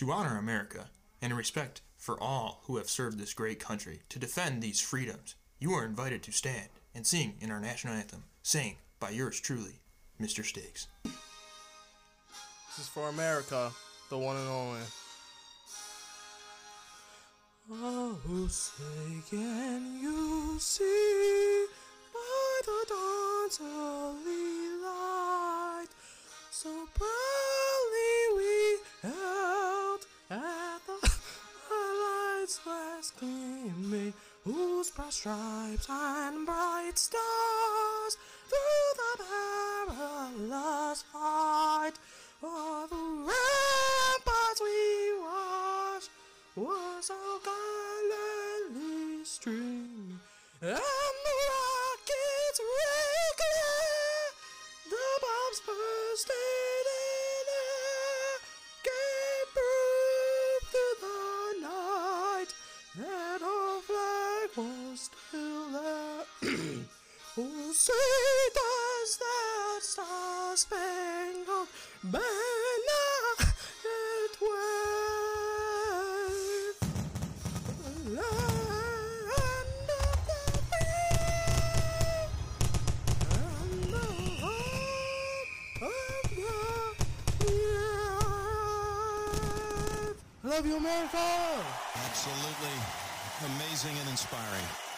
To honor America and respect for all who have served this great country to defend these freedoms, you are invited to stand and sing in our national anthem, sang by yours truly, Mr. Stiggs. This is for America, the one and only. Oh, say can you see by the dawn's early light so proudly light's last gleaming, whose broad stripes and bright stars? Through the perilous fight o'er the ramparts we watched was so gallantly streaming, oh, say does that star-spangled banner yet wave? Land of the free and the hope of the brave. I love you, America. Absolutely amazing and inspiring.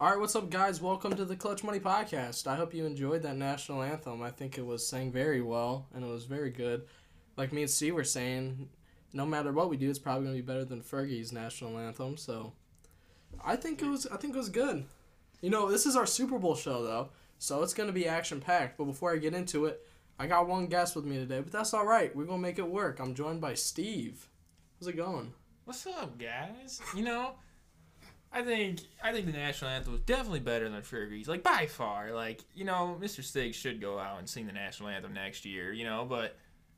All right, what's up, guys? Welcome to the Clutch Money Podcast. I hope you enjoyed that national anthem. I think it was sang very well and it was very good. Like me and Steve were saying, no matter what we do, it's probably gonna be better than Fergie's national anthem. So, I think it was. I think it was good. You know, this is our Super Bowl show though, so it's gonna be action packed. But before I get into it, I got one guest with me today, but that's all right. We're gonna make it work. I'm joined by Steve. How's it going? What's up, guys? You know, I think I think the national anthem was definitely better than Fergie's, like by far. Like you know, Mr. Stiggs should go out and sing the national anthem next year. You know, but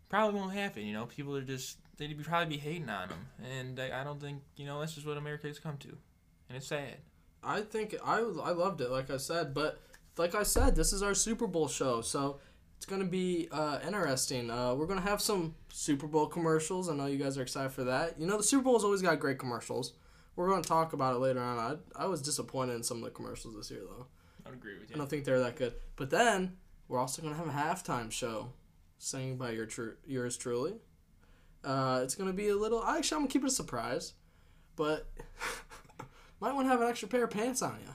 probably won't happen. You know, people are just they'd probably be hating on him, and I, I don't think you know that's just what America has come to, and it's sad. I think I I loved it, like I said, but like I said, this is our Super Bowl show, so it's gonna be uh, interesting. Uh, we're gonna have some Super Bowl commercials. I know you guys are excited for that. You know, the Super Bowl's always got great commercials. We're gonna talk about it later on. I I was disappointed in some of the commercials this year, though. I would agree with you. I don't think they're that good. But then we're also gonna have a halftime show, singing by your tru- yours truly. Uh, it's gonna be a little. Actually, I'm gonna keep it a surprise, but might want to have an extra pair of pants on you.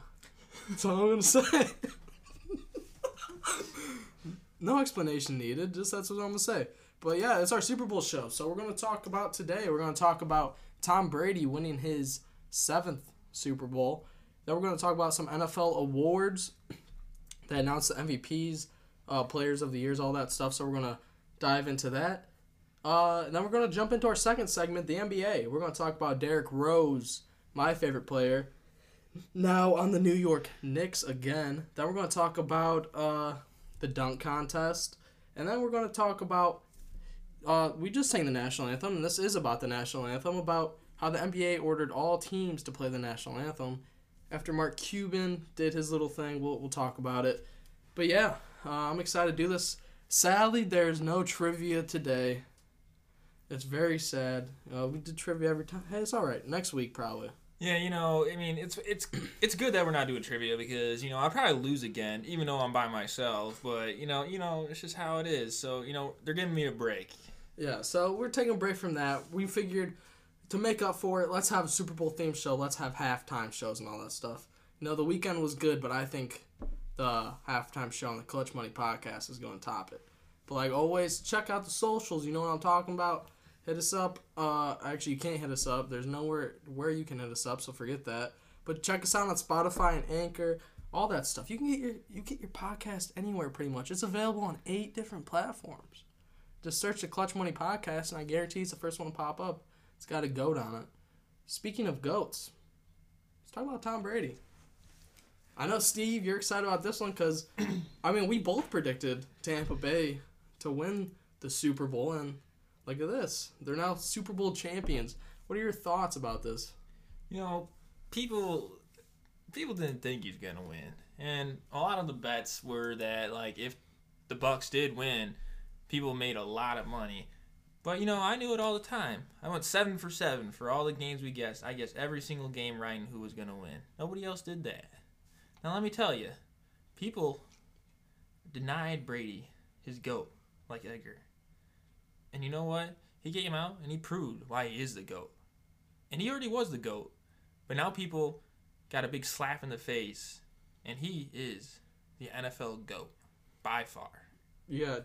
That's all I'm gonna say. no explanation needed. Just that's what I'm gonna say. But yeah, it's our Super Bowl show. So we're gonna talk about today. We're gonna talk about Tom Brady winning his seventh Super Bowl. Then we're gonna talk about some NFL awards. They announced the MVPs, uh, players of the years, all that stuff. So we're gonna dive into that. Uh, and then we're gonna jump into our second segment, the NBA. We're gonna talk about Derrick Rose, my favorite player, now on the New York Knicks again. Then we're gonna talk about uh, the dunk contest, and then we're gonna talk about. Uh, we just sang the national anthem, and this is about the national anthem, about how the NBA ordered all teams to play the national anthem. After Mark Cuban did his little thing, we'll, we'll talk about it. But yeah, uh, I'm excited to do this. Sadly, there's no trivia today. It's very sad. Uh, we did trivia every time. Hey, it's all right. Next week, probably. Yeah, you know, I mean, it's it's it's good that we're not doing trivia because you know I'll probably lose again, even though I'm by myself. But you know, you know, it's just how it is. So you know, they're giving me a break. Yeah, so we're taking a break from that. We figured to make up for it, let's have a Super Bowl theme show. Let's have halftime shows and all that stuff. You know, the Weeknd was good, but I think the halftime show on the Clutch Money podcast is going to top it. But like always, check out the socials. You know what I'm talking about. Hit us up. Uh, actually, you can't hit us up. There's nowhere where you can hit us up, so forget that. But check us out on Spotify and Anchor, all that stuff. You can get your you get your podcast anywhere pretty much. It's available on eight different platforms. Just search the Clutch Money Podcast, and I guarantee it's the first one to pop up. It's got a goat on it. Speaking of goats, let's talk about Tom Brady. I know, Steve, you're excited about this one because, I mean, we both predicted Tampa Bay to win the Super Bowl, and look at this. They're now Super Bowl champions. What are your thoughts about this? You know, people people didn't think he's gonna win. and a lot of the bets were that like if the Bucks did win, people made a lot of money. But you know, I knew it all the time. I went seven for seven for all the games we guessed. I guessed every single game right and who was gonna win. Nobody else did that. Now let me tell you, people denied Brady his goat like Edgar. And you know what? He came out and he proved why he is the GOAT. And he already was the GOAT. But now people got a big slap in the face. And he is the NFL GOAT by far. Yeah.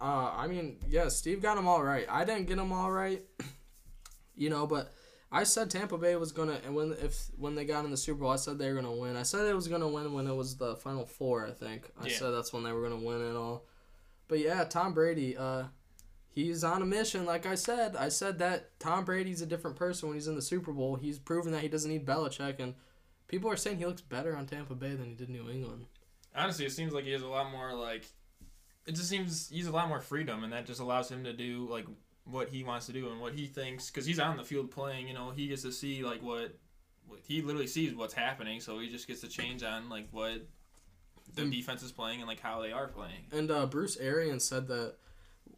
Uh, I mean, yeah, Steve got them all right. I didn't get them all right, you know, but I said Tampa Bay was gonna and when if when they got in the Super Bowl, I said they were gonna win. I said it was gonna win when it was the Final Four. I think I Yeah. said that's when they were gonna win it all. But yeah, Tom Brady, uh, he's on a mission. Like I said, I said that Tom Brady's a different person when he's in the Super Bowl. He's proven that he doesn't need Belichick, and people are saying he looks better on Tampa Bay than he did New England. Honestly, it seems like he has a lot more like. It just seems he's a lot more freedom, and that just allows him to do like what he wants to do and what he thinks because he's on the field playing. You know, he gets to see like what, what he literally sees what's happening, so he just gets to change on like what the Mm. defense is playing and like how they are playing. And uh, Bruce Arians said that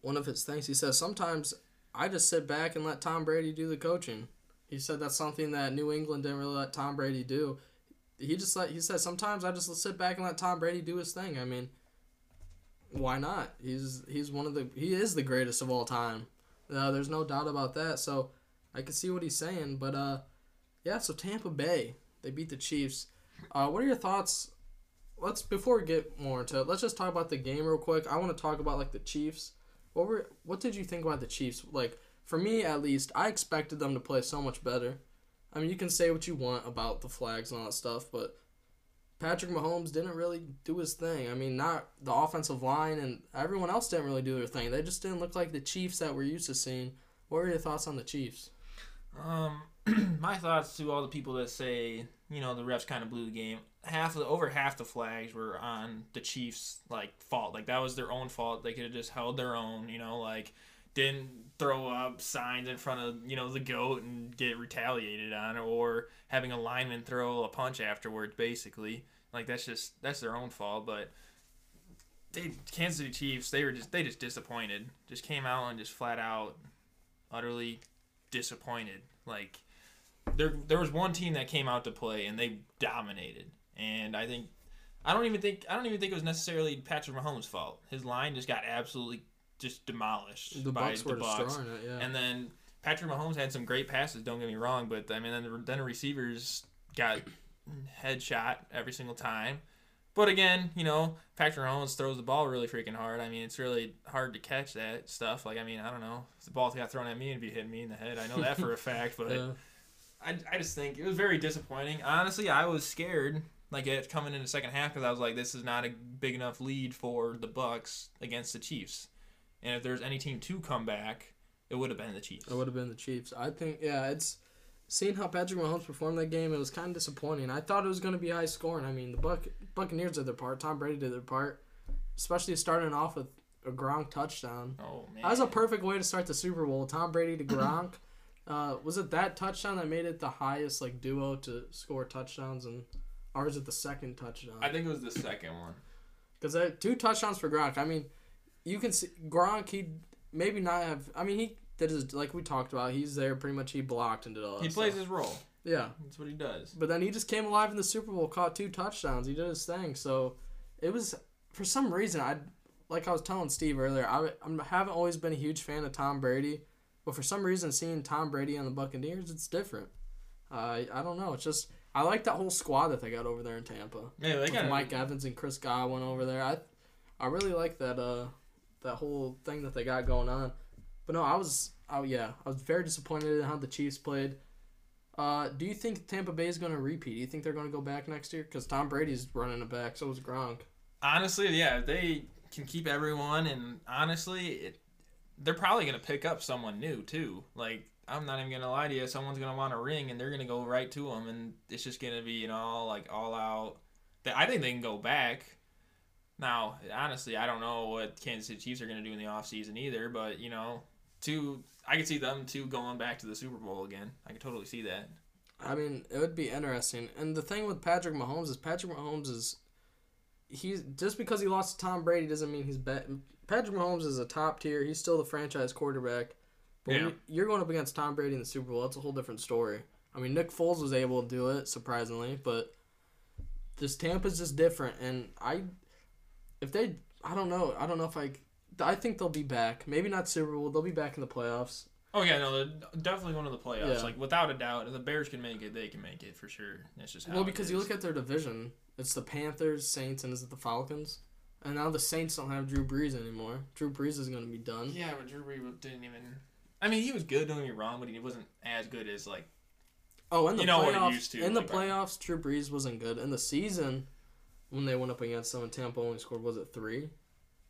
one of his things. He says sometimes I just sit back and let Tom Brady do the coaching. He said that's something that New England didn't really let Tom Brady do. He just let he said sometimes I just sit back and let Tom Brady do his thing. I mean, why not? He's he's one of the he is the greatest of all time. Uh, there's no doubt about that. So I can see what he's saying. But uh, yeah. So Tampa Bay they beat the Chiefs. Uh, what are your thoughts let's before we get more into it, let's just talk about the game real quick. I want to talk about like the Chiefs. What were what did you think about the Chiefs? Like for me at least, I expected them to play so much better. I mean, you can say what you want about the flags and all that stuff, but Patrick Mahomes didn't really do his thing. I mean, not the offensive line and everyone else didn't really do their thing. They just didn't look like the Chiefs that we're used to seeing. What were your thoughts on the Chiefs? Um, my thoughts to all the people that say you know the refs kind of blew the game. Half of the, over half the flags were on the Chiefs like fault. Like that was their own fault. They could have just held their own. You know, like didn't throw up signs in front of you know the goat and get retaliated on, or having a lineman throw a punch afterwards. Basically, like that's just that's their own fault. But they Kansas City Chiefs they were just they just disappointed. Just came out and just flat out utterly disappointed. Like there there was one team that came out to play and they dominated. And I think I don't even think I don't even think it was necessarily Patrick Mahomes' fault. His line just got absolutely just demolished The by Bucks the Bucks. it, yeah. And then Patrick Mahomes had some great passes. Don't get me wrong, but I mean, then the, then the receivers got headshot every single time. But again, you know, Patrick Mahomes throws the ball really freaking hard. I mean, it's really hard to catch that stuff. Like, I mean, I don't know if the ball got thrown at me and be hitting me in the head. I know that for a fact, but Yeah. I, I just think it was very disappointing. Honestly, I was scared like it coming in the second half because I was like, this is not a big enough lead for the Bucks against the Chiefs. And if there's any team to come back, it would have been the Chiefs. It would have been the Chiefs. I think, yeah, it's seeing how Patrick Mahomes performed that game. It was kind of disappointing. I thought it was going to be high scoring. I mean, the Buck Buccaneers did their part. Tom Brady did their part, especially starting off with a Gronk touchdown. Oh man, That was a perfect way to start the Super Bowl. Tom Brady to Gronk. uh, was it that touchdown that made it the highest like duo to score touchdowns, and or was it the second touchdown? I think it was the second one. Because two touchdowns for Gronk. I mean, you can see Gronk. He maybe not have. I mean, he did his like we talked about. He's there pretty much. He blocked and did all. That He plays stuff. his role. Yeah, That's what he does. but then he just came alive in the Super Bowl, caught two touchdowns. He did his thing. So it was for some reason I like I was telling Steve earlier. I I haven't always been a huge fan of Tom Brady, but for some reason seeing Tom Brady on the Buccaneers, it's different. Uh, I don't know. It's just I like that whole squad that they got over there in Tampa. Yeah, they got Mike Evans and Chris Godwin over there. I I really like that uh that whole thing that they got going on. But no, I was oh yeah, I was very disappointed in how the Chiefs played. Uh, do you think Tampa Bay is going to repeat? Do you think they're going to go back next year? Because Tom Brady's running it back, so is Gronk. Honestly, yeah, they can keep everyone, and honestly, it, they're probably gonna pick up someone new too. Like I'm not even gonna lie to you, someone's gonna want a ring, and they're gonna go right to them, and it's just gonna be an all like all out. I think they can go back. Now, honestly, I don't know what Kansas City Chiefs are gonna do in the offseason either, but you know, two I could see them two going back to the Super Bowl again. I could totally see that. I mean, it would be interesting. And the thing with Patrick Mahomes is Patrick Mahomes is he's just because he lost to Tom Brady doesn't mean he's bet. Patrick Mahomes is a top tier. He's still the franchise quarterback. But Yeah. you- you're going up against Tom Brady in the Super Bowl. That's a whole different story. I mean, Nick Foles was able to do it surprisingly, but this Tampa's just different. And I, if they, I don't know. I don't know if I. I think they'll be back. Maybe not Super Bowl. They'll be back in the playoffs. Oh yeah, no, they're definitely going to the playoffs. Yeah. Like without a doubt, if the Bears can make it, they can make it for sure. That's just how Well, because you look at their division, it's the Panthers, Saints, and is it the Falcons? And now the Saints don't have Drew Brees anymore. Drew Brees is going to be done. Yeah, but Drew Brees didn't even. I mean, he was good. Don't get me wrong, but he wasn't as good as like. Oh, in the playoffs. You know playoffs, used to, in the like, playoffs, Drew Brees wasn't good. In the season, when they went up against them, and Tampa only scored was it three,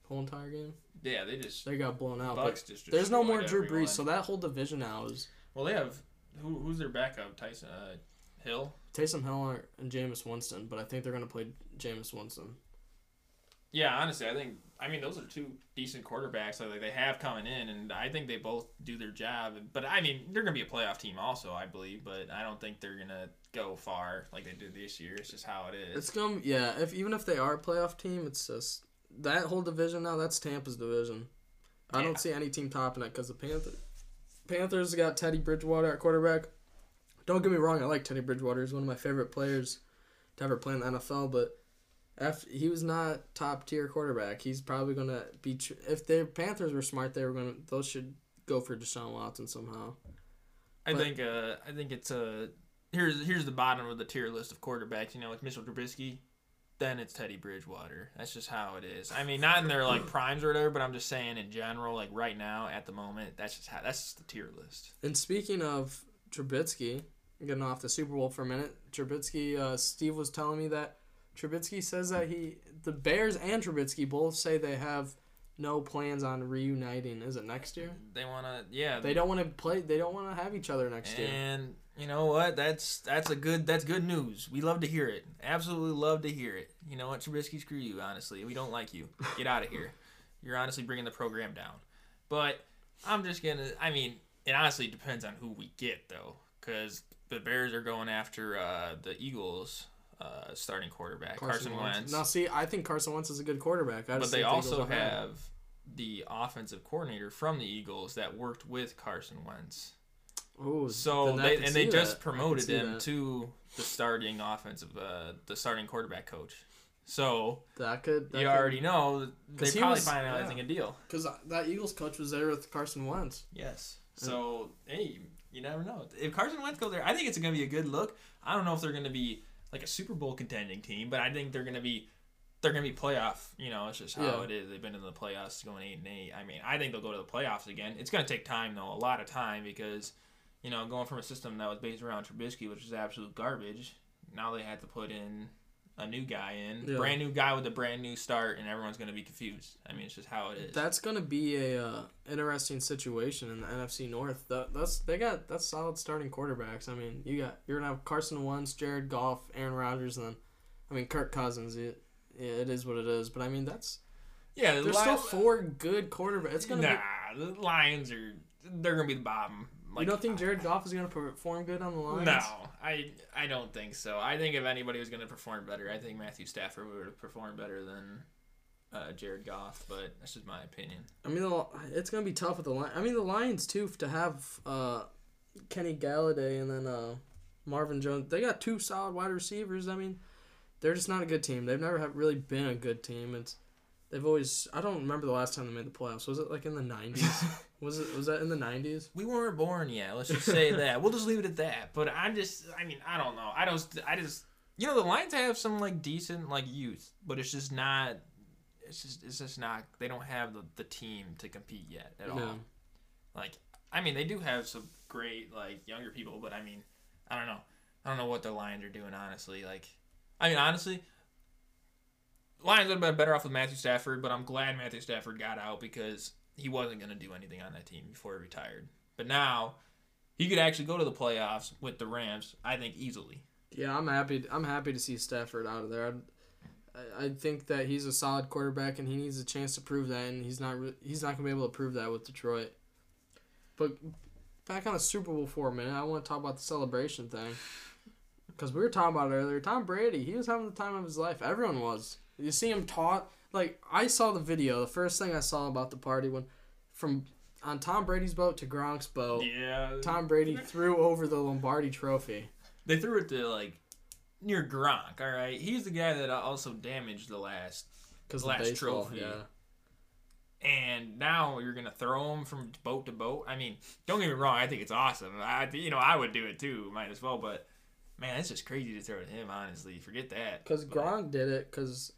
whole entire game. Yeah, they just. They got blown out. Bucks But just. there's no more Drew Brees, so that whole division now is Well, they have who? Who's their backup? Tyson uh, Hill. Taysom Hill and Jameis Winston. But I think they're going to play Jameis Winston. Yeah, honestly, I think. I mean, those are two decent quarterbacks. Like, like they have coming in, and I think they both do their job. But I mean, they're gonna be a playoff team also, I believe. But I don't think they're gonna go far like they did this year. It's just how it is. It's to yeah. If even if they are a playoff team, it's just that whole division now. That's Tampa's division. I Yeah. don't see any team topping it because the Panthers. Panthers got Teddy Bridgewater at quarterback. Don't get me wrong, I like Teddy Bridgewater. He's one of my favorite players to ever play in the NFL, but after, he was not top tier quarterback. He's probably gonna be tr- if the Panthers were smart, they were gonna those should go for Deshaun Watson somehow. I But- think uh, I think it's uh, here's here's the bottom of the tier list of quarterbacks. You know, like Mitchell Trubisky, then it's Teddy Bridgewater. That's just how it is. I mean, not in their like primes or whatever, but I'm just saying in general, like right now at the moment, that's just how that's just the tier list. And speaking of Trubisky, getting off the Super Bowl for a minute, Trubisky, uh, Steve was telling me that Trubisky says that he, the Bears and Trubisky both say they have no plans on reuniting. Is it next year? They want to, yeah. They don't want to play. They don't want to have each other next year. And you know what? That's that's a good that's good news. We love to hear it. Absolutely love to hear it. You know what, Trubisky? Screw you. Honestly, we don't like you. Get out of here. You're honestly bringing the program down. But I'm just gonna. I mean, it honestly depends on who we get though, because the Bears are going after uh, the Eagles uh, starting quarterback Carson, Wentz. Now, see, I think Carson Wentz is a good quarterback. I but they think the Eagles also have the offensive coordinator from the Eagles that worked with Carson Wentz. Ooh, So they and they just that. Can promoted him that. to the starting offensive, uh, the starting quarterback coach. So That could. That you already know they're probably was- finalizing yeah. a deal. because that Eagles coach was there with Carson Wentz. Yes. So hey, you never know. If Carson Wentz goes there, I think it's going to be a good look. I don't know if they're going to be like a Super Bowl contending team, but I think they're going to be they're to be playoff. You know, it's just how Yeah. it is. They've been in the playoffs, going eight and eight. I mean, I think they'll go to the playoffs again. It's going to take time though, a lot of time because you know going from a system that was based around Trubisky, which is absolute garbage. Now they had to put in a new guy in, Yeah. brand new guy with a brand new start, and everyone's going to be confused. I mean, it's just how it is. That's gonna be a uh, interesting situation in the NFC North. That, that's they got that's solid starting quarterbacks. I mean, you got you're gonna have Carson Wentz, Jared Goff, Aaron Rodgers, and then I mean Kirk Cousins. It, yeah, it is what it is. But I mean that's yeah, the there's still four good quarterbacks. It's gonna nah, the Lions are they're gonna be the bottom. Like, you don't think Jared Goff is gonna perform good on the line? No, I I don't think so. I think if anybody was gonna perform better, I think Matthew Stafford would have performed better than uh, Jared Goff. But that's just my opinion. I mean, it's gonna be tough with the line. I mean, the Lions too to have uh, Kenny Golladay and then uh, Marvin Jones. They got two solid wide receivers. I mean, they're just not a good team. They've never have really been a good team. It's they've always. I don't remember the last time they made the playoffs. Was it like in the nineties? was it? Was that in the nineties? We weren't born yet. Let's just say that. We'll just leave it at that. But I'm just, I mean, I don't know. I don't. I just, you know, the Lions have some like decent like youth, but it's just not. It's just, it's just not. They don't have the, the team to compete yet at all. Like, I mean, they do have some great like younger people, but I mean, I don't know. I don't know what the Lions are doing honestly. Like, I mean, honestly, Lions would have been better off with Matthew Stafford, but I'm glad Matthew Stafford got out because he wasn't going to do anything on that team before he retired. But now he could actually go to the playoffs with the Rams. I think easily. Yeah, I'm happy. I'm happy to see Stafford out of there. I'd, I, think that he's a solid quarterback, and he needs a chance to prove that, and he's not. Re- he's not gonna be able to prove that with Detroit. But back on the Super Bowl for a minute, I want to talk about the celebration thing. Because we were talking about it earlier. Tom Brady, he was having the time of his life. Everyone was. You see him taught like I saw the video. The first thing I saw about the party when from on Tom Brady's boat to Gronk's boat, Yeah. Tom Brady threw over the Lombardi Trophy. They threw it to like near Gronk. All right, he's the guy that also damaged the last. Because Last baseball, trophy. yeah. And now you're gonna throw him from boat to boat. I mean, don't get me wrong. I think it's awesome. I, you know, I would do it too. Might as well. But man, it's just crazy to throw to him. Honestly, forget that. Because Gronk did it because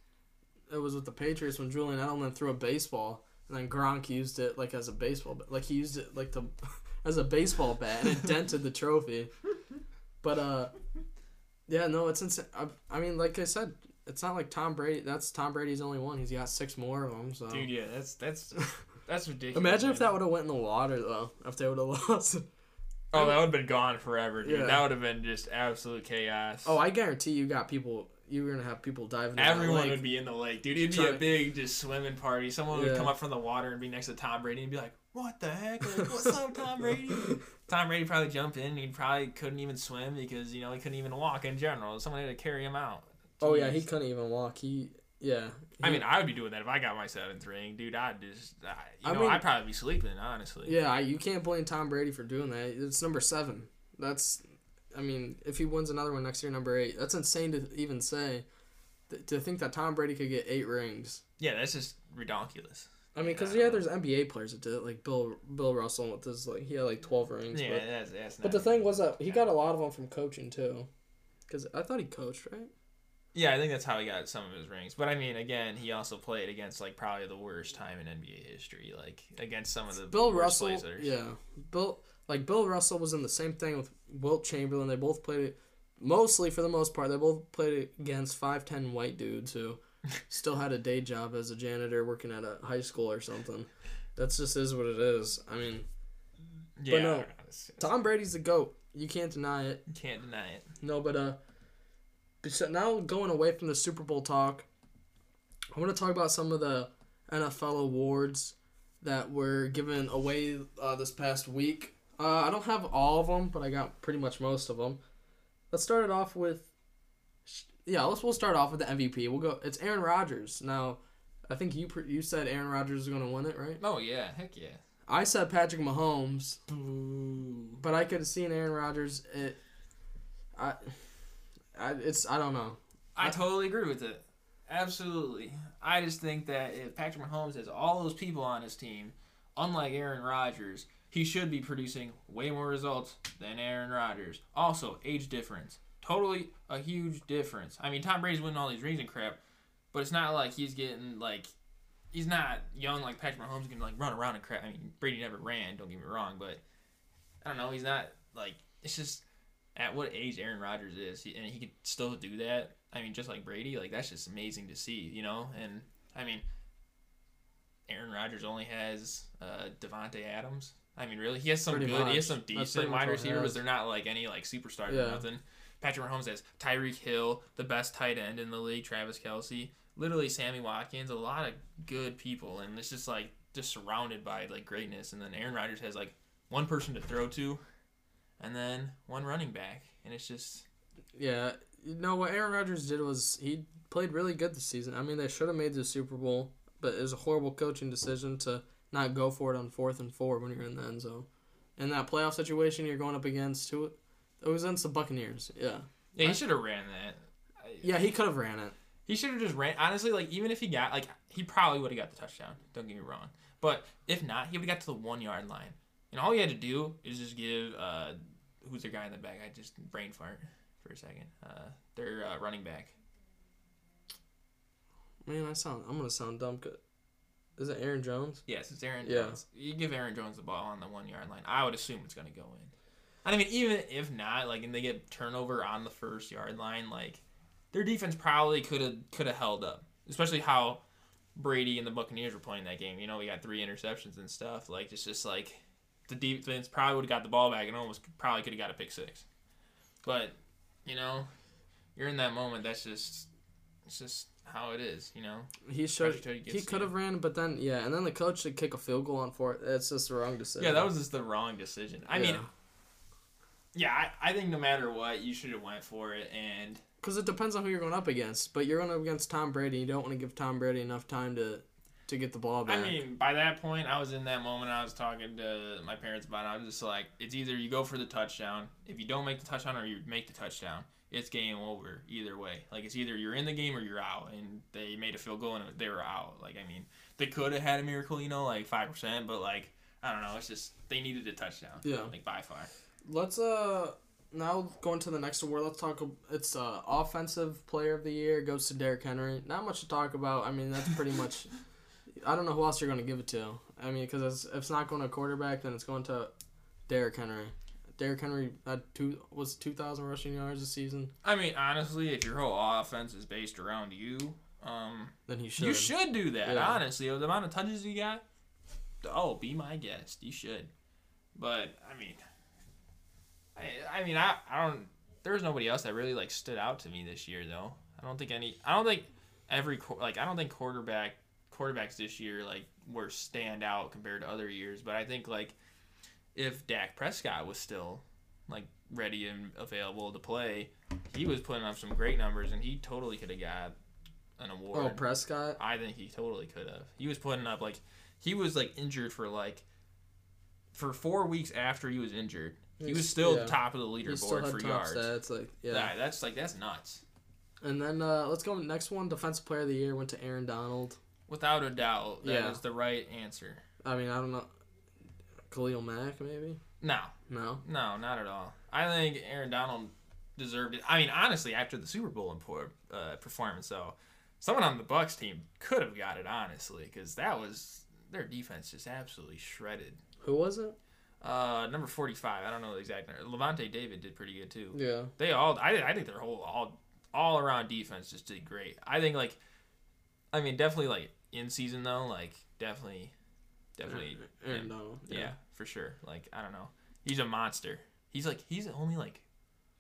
it was with the Patriots when Julian Edelman threw a baseball and then Gronk used it like as a baseball, bat. like he used it like the as a baseball bat and it dented the trophy. But uh, yeah, no, it's insane. I, I mean, like I said, it's not like Tom Brady. That's Tom Brady's only one. He's got six more of them. So Dude, yeah, that's that's that's ridiculous. imagine if that would have went in the water though. If they would have lost. Oh, that would have been gone forever, dude. Yeah. That would have been just absolute chaos. oh, I guarantee you got people. You were gonna have people diving. in Everyone would be in the lake, dude. It'd be a big just swimming party. Someone would come up from the water and be next to Tom Brady and be like, "What the heck? Like, what's up, Tom Brady?" Tom Brady probably jump in. He probably couldn't even swim because you know he couldn't even walk in general. Someone had to carry him out. Oh yeah, he couldn't even walk. He yeah. I mean, I would be doing that if I got my seventh ring, dude. I'd just, I, you I know, mean- I'd probably be sleeping, honestly. Yeah, you can't blame Tom Brady for doing that. It's number seven. That's, I mean, if he wins another one next year, number eight. That's insane to even say. Th- To think that Tom Brady could get eight rings. Yeah, that's just ridiculous. I mean, because yeah, there's NBA players that did it, like Bill Bill Russell with his like he had like twelve rings. Yeah, but, that's that's. but the thing was that he got a lot of them from coaching too. Because I thought he coached, right? Yeah, I think that's how he got some of his rings. But I mean, again, he also played against like probably the worst time in NBA history, like against some of the Bill Russell, Blazers. yeah, Bill like Bill Russell was in the same thing with Wilt Chamberlain. They both played it mostly for the most part. They both played against five ten white dudes who still had a day job as a janitor working at a high school or something. That's just is what it is. I mean, yeah. But no, Tom Brady's the goat. You can't deny it. you can't deny it. No, but uh, so now going away from the Super Bowl talk, I want to talk about some of the NFL awards that were given away uh, this past week. Uh, I don't have all of them, but I got pretty much most of them. Let's start it off with, yeah, let's we'll start off with the MVP. We'll go. It's Aaron Rodgers. Now, I think you you said Aaron Rodgers is going to win it, right? Oh yeah, heck yeah. I said Patrick Mahomes, but I could have seen Aaron Rodgers. It, I, I, it's I don't know. I totally agree with it. Absolutely. I just think that if Patrick Mahomes has all those people on his team, unlike Aaron Rodgers, he should be producing way more results than Aaron Rodgers. Also, age difference. Totally a huge difference. I mean, Tom Brady's winning all these rings and crap, but it's not like he's getting like he's not young like Patrick Mahomes can like run around and crap. I mean, Brady never ran, don't get me wrong, but I don't know, he's not like it's just at what age Aaron Rodgers is, and he could still do that. I mean, just like Brady, like that's just amazing to see, you know. And I mean, Aaron Rodgers only has uh, Davante Adams. I mean, really, he has some Pretty good, he has some decent wide receivers. They're not like any like superstar Yeah. or nothing. Patrick Mahomes has Tyreek Hill, the best tight end in the league, Travis Kelce, literally Sammy Watkins, a lot of good people, and it's just like just surrounded by like greatness. And then Aaron Rodgers has like one person to throw to, and then one running back, and it's just Yeah, you know what Aaron Rodgers did was he played really good this season. I mean, they should have made the Super Bowl, but it was a horrible coaching decision to not go for it on fourth and four when you're in the end zone. In that playoff situation, you're going up against who? It was against the Buccaneers. Yeah, yeah, he should have ran that. Yeah, he could have ran it. He should have just ran. Honestly, like even if he got like he probably would have got the touchdown. Don't get me wrong. But if not, he would have got to the one yard line. And all he had to do is just give uh who's their guy in the back? I just brain fart for a second. Uh, their uh, running back. Man, I sound. I'm gonna sound dumb. Is it Aaron Jones? Yes, it's Aaron Yeah. Jones. You give Aaron Jones the ball on the one yard line. I would assume it's gonna go in. I mean, even if not, like, and they get turnover on the first yard line, like, their defense probably could have could have held up, especially how Brady and the Buccaneers were playing that game. You know, we got three interceptions and stuff. Like, it's just like the defense probably would have got the ball back and almost probably could have got a pick six. But you know, you're in that moment. That's just it's just how it is. You know. He should. He could have ran, but then yeah, and then the coach should kick a field goal on fourth. It's just the wrong decision. Yeah, that was just the wrong decision. I mean, Yeah. yeah, I, I think no matter what, you should have went for it. And because it depends on who you're going up against. But you're going up against Tom Brady. You don't want to give Tom Brady enough time to to get the ball back. I mean, by that point, I was in that moment. I was talking to my parents about it. I was just like, it's either you go for the touchdown. If you don't make the touchdown, or you make the touchdown, it's game over either way. Like it's either you're in the game or you're out. And they made a field goal and they were out. Like I mean, they could have had a miracle, you know, like five percent, but like I don't know. It's just they needed a touchdown. Yeah. like by far. let's uh now going to the next award. Let's talk. It's uh offensive player of the year goes to Derrick Henry. Not much to talk about. I mean, that's pretty much. I don't know who else you're going to give it to. I mean, because if it's not going to quarterback, then it's going to Derrick Henry. Derrick Henry had two was two thousand rushing yards this season. I mean, honestly, if your whole offense is based around you, um, Then he should. you should do that. Yeah. Honestly, the amount of touches you got, oh, be my guest. You should. But I mean, I, I mean, I, I don't. There's nobody else that really like stood out to me this year, though. I don't think any. I don't think every like I don't think quarterback quarterbacks this year like were stand out compared to other years. But I think like if Dak Prescott was still like ready and available to play, he was putting up some great numbers, and he totally could have got an award. Oh, Prescott. I think he totally could have. He was putting up like he was like injured for like for four weeks after he was injured. He was still yeah. top of the leaderboard for top yards. stats. Like yeah. That- that's like that's nuts. And then uh, let's go next one. Defensive player of the year went to Aaron Donald. Without a doubt, that is Yeah. the right answer. I mean, I don't know. Khalil Mack maybe. No, No. no, not at all. I think Aaron Donald deserved it. I mean, honestly, after the Super Bowl uh, performance, though, someone on the Bucks team could have got it honestly because that was their defense just absolutely shredded. Who was it? Uh, number forty-five. I don't know the exact number. Lavonte David did pretty good too. Yeah. They all. I, I think their whole all all around defense just did great. I think like, I mean, definitely like in season though, like definitely, definitely, Aaron him. Donald. yeah. For sure. Like I don't know, he's a monster. He's like he's only like